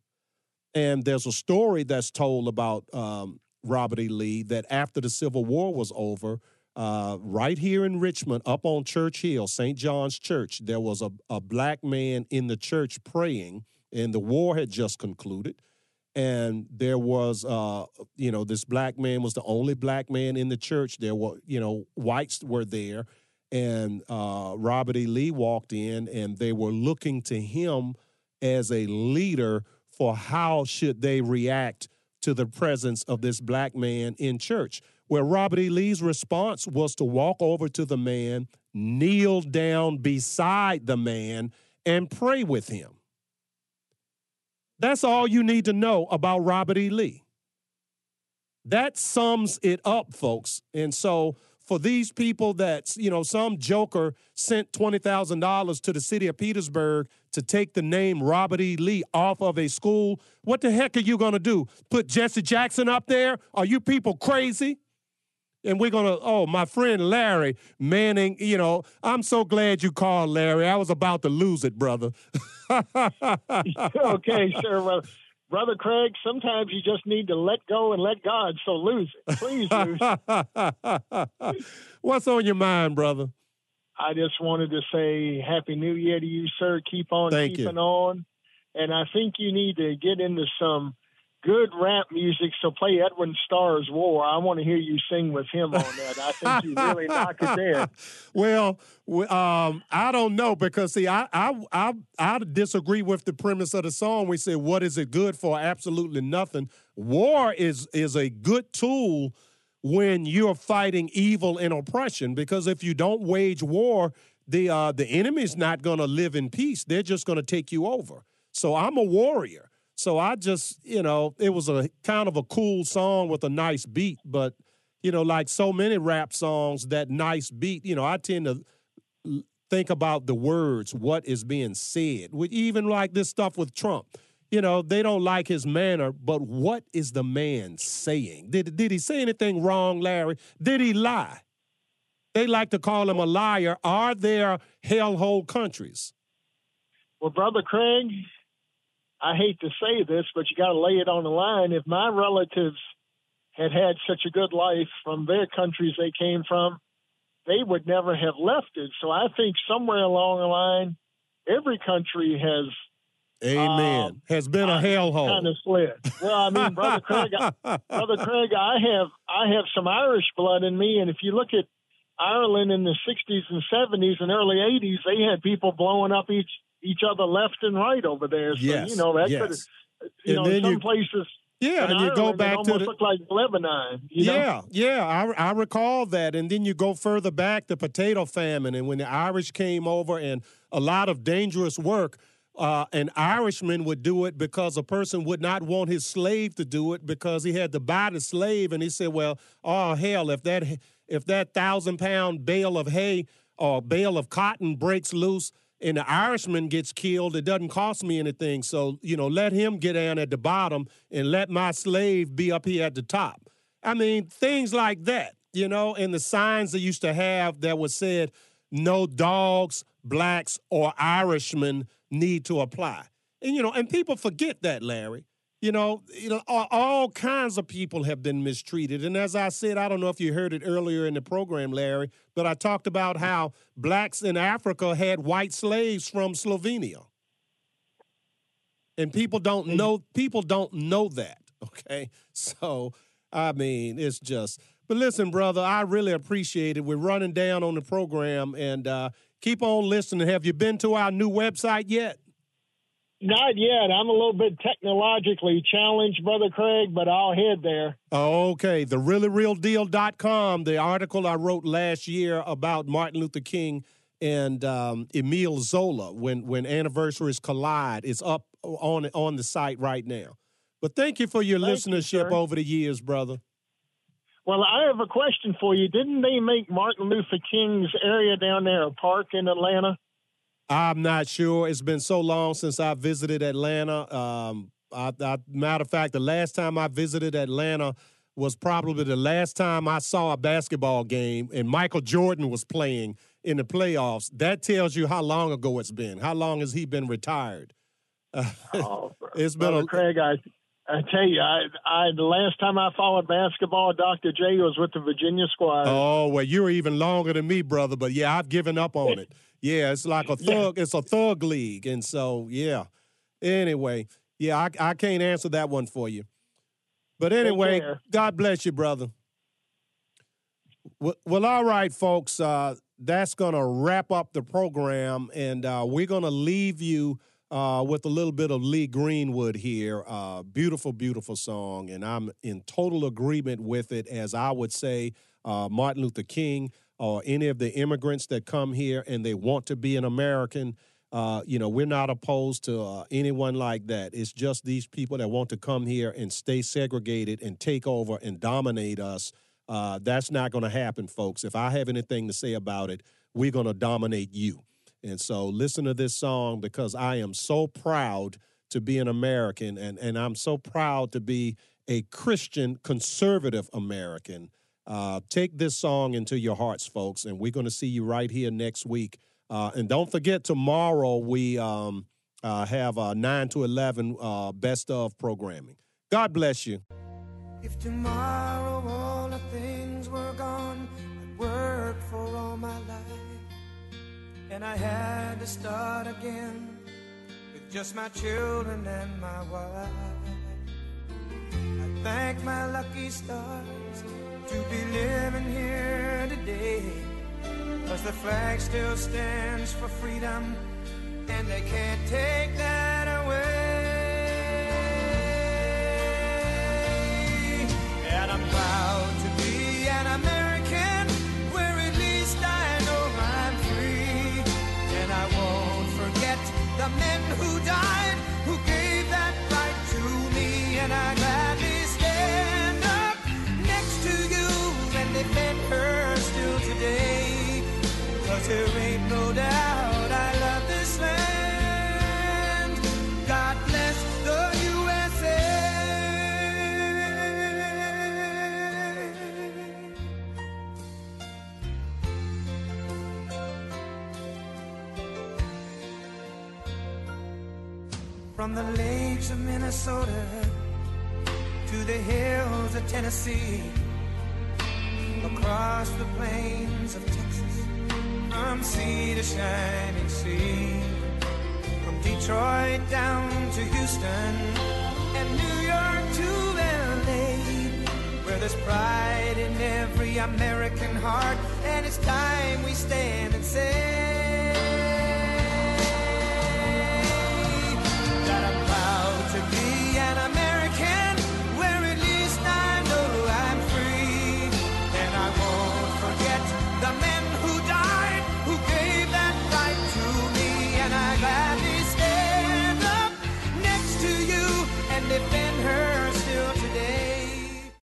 And there's a story that's told about um, Robert E. Lee that after the Civil War was over, uh, right here in Richmond, up on Church Hill, St. John's Church, there was a, a black man in the church praying, and the war had just concluded. And there was, uh, you know, this black man was the only black man in the church. There were, you know, whites were there. And uh, Robert E. Lee walked in, and they were looking to him as a leader for how should they react to the presence of this black man in church. Where Robert E. Lee's response was to walk over to the man, kneel down beside the man, and pray with him. That's all you need to know about Robert E. Lee. That sums it up, folks. And so for these people that, you know, some joker sent $20,000 to the city of Petersburg to take the name Robert E. Lee off of a school, what the heck are you going to do? Put Jesse Jackson up there? Are you people crazy? And we're going to, oh, my friend Larry Manning, you know, I'm so glad you called, Larry. I was about to lose it, brother. okay, sir. Well, Brother Craig, sometimes you just need to let go and let God, so lose it. Please lose it. What's on your mind, brother? I just wanted to say Happy New Year to you, sir. Keep on Thank keeping you. on. And I think you need to get into some good rap music. So play Edwin Starr's War. I want to hear you sing with him on that. I think you really knock it there. Well, um, I don't know because see, I, I I I disagree with the premise of the song. We said, "What is it good for?" Absolutely nothing. War is is a good tool when you're fighting evil and oppression because if you don't wage war, the uh, the enemy's not going to live in peace. They're just going to take you over. So I'm a warrior. So I just, you know, it was a kind of a cool song with a nice beat, but you know, like so many rap songs, that nice beat, you know, I tend to think about the words, what is being said. With even like this stuff with Trump, you know, they don't like his manner, but what is the man saying? Did did he say anything wrong, Larry? Did he lie? They like to call him a liar. Are there hellhole countries? Well, brother Craig, I hate to say this, but you got to lay it on the line. If my relatives had had such a good life from their countries they came from, they would never have left it. So I think somewhere along the line, every country has. Amen. Um, has been a hellhole. Kind of slid. Well, I mean, brother Craig, I, brother Craig, I have I have some Irish blood in me, and if you look at Ireland in the '60s and '70s and early '80s, they had people blowing up each each other left and right over there. So yes, you know that yes. could, you and know, some you, places. Yeah, and you Ireland, go back to the look like Lebanon. You yeah, know? yeah. I I recall that, and then you go further back, the potato famine, and when the Irish came over, and a lot of dangerous work. Uh, an Irishman would do it because a person would not want his slave to do it because he had to buy the slave, and he said, "Well, oh hell, if that if that thousand pound bale of hay or bale of cotton breaks loose." And the Irishman gets killed, it doesn't cost me anything. So, you know, let him get down at the bottom and let my slave be up here at the top. I mean, things like that, you know, and the signs they used to have that was said, no dogs, blacks, or Irishmen need to apply. And, you know, and people forget that, Larry. You know, you know, all, all, kinds of people have been mistreated. And as I said, I don't know if you heard it earlier in the program, Larry, but I talked about how blacks in Africa had white slaves from Slovenia. And people don't know people don't know that. Okay. So I mean, it's just but listen, brother, I really appreciate it. We're running down on the program and uh, keep on listening. Have you been to our new website yet? Not yet. I'm a little bit technologically challenged, Brother Craig, but I'll head there. Okay. The reallyrealdeal.com, the article I wrote last year about Martin Luther King and um, Emile Zola when, when anniversaries collide is up on, on the site right now. But thank you for your thank listenership you, over the years, brother. Well, I have a question for you. Didn't they make Martin Luther King's area down there a park in Atlanta? I'm not sure. It's been so long since I visited Atlanta. Um, I, I, matter of fact, the last time I visited Atlanta was probably the last time I saw a basketball game and Michael Jordan was playing in the playoffs. That tells you how long ago it's been. How long has he been retired? oh, it's been a, Craig. I I tell you, I, I the last time I followed basketball, Dr. J was with the Virginia squad. Oh well, you were even longer than me, brother. But yeah, I've given up on it. Yeah, it's like a thug. Yeah. It's a thug league, and so yeah. Anyway, yeah, I, I can't answer that one for you. But anyway, God bless you, brother. Well, well all right, folks. Uh, that's gonna wrap up the program, and uh, we're gonna leave you uh, with a little bit of Lee Greenwood here. Uh, beautiful, beautiful song, and I'm in total agreement with it. As I would say, uh, Martin Luther King or any of the immigrants that come here and they want to be an American. Uh, you know, we're not opposed to uh, anyone like that. It's just these people that want to come here and stay segregated and take over and dominate us. Uh, that's not going to happen, folks. If I have anything to say about it, we're going to dominate you. And so listen to this song because I am so proud to be an American and, and I'm so proud to be a Christian conservative American. Uh, take this song into your hearts, folks, and we're going to see you right here next week. Uh, and don't forget, tomorrow we um, uh, have a 9 to 11 uh, best of programming. God bless you. If tomorrow all the things were gone, I'd worked for all my life, and I had to start again with just my children and my wife. I thank my lucky stars to be living here today. Cause the flag still stands for freedom, and they can't take that away. And I'm proud to be an American, where at least I know I'm free. And I won't forget the men who died, who gave that right to me. And I there ain't no doubt I love this land. God bless the USA. From the lakes of Minnesota to the hills of Tennessee, across the plains of Texas, from sea to shining sea, from Detroit down to Houston and New York to LA, where there's pride in every American heart, and it's time we stand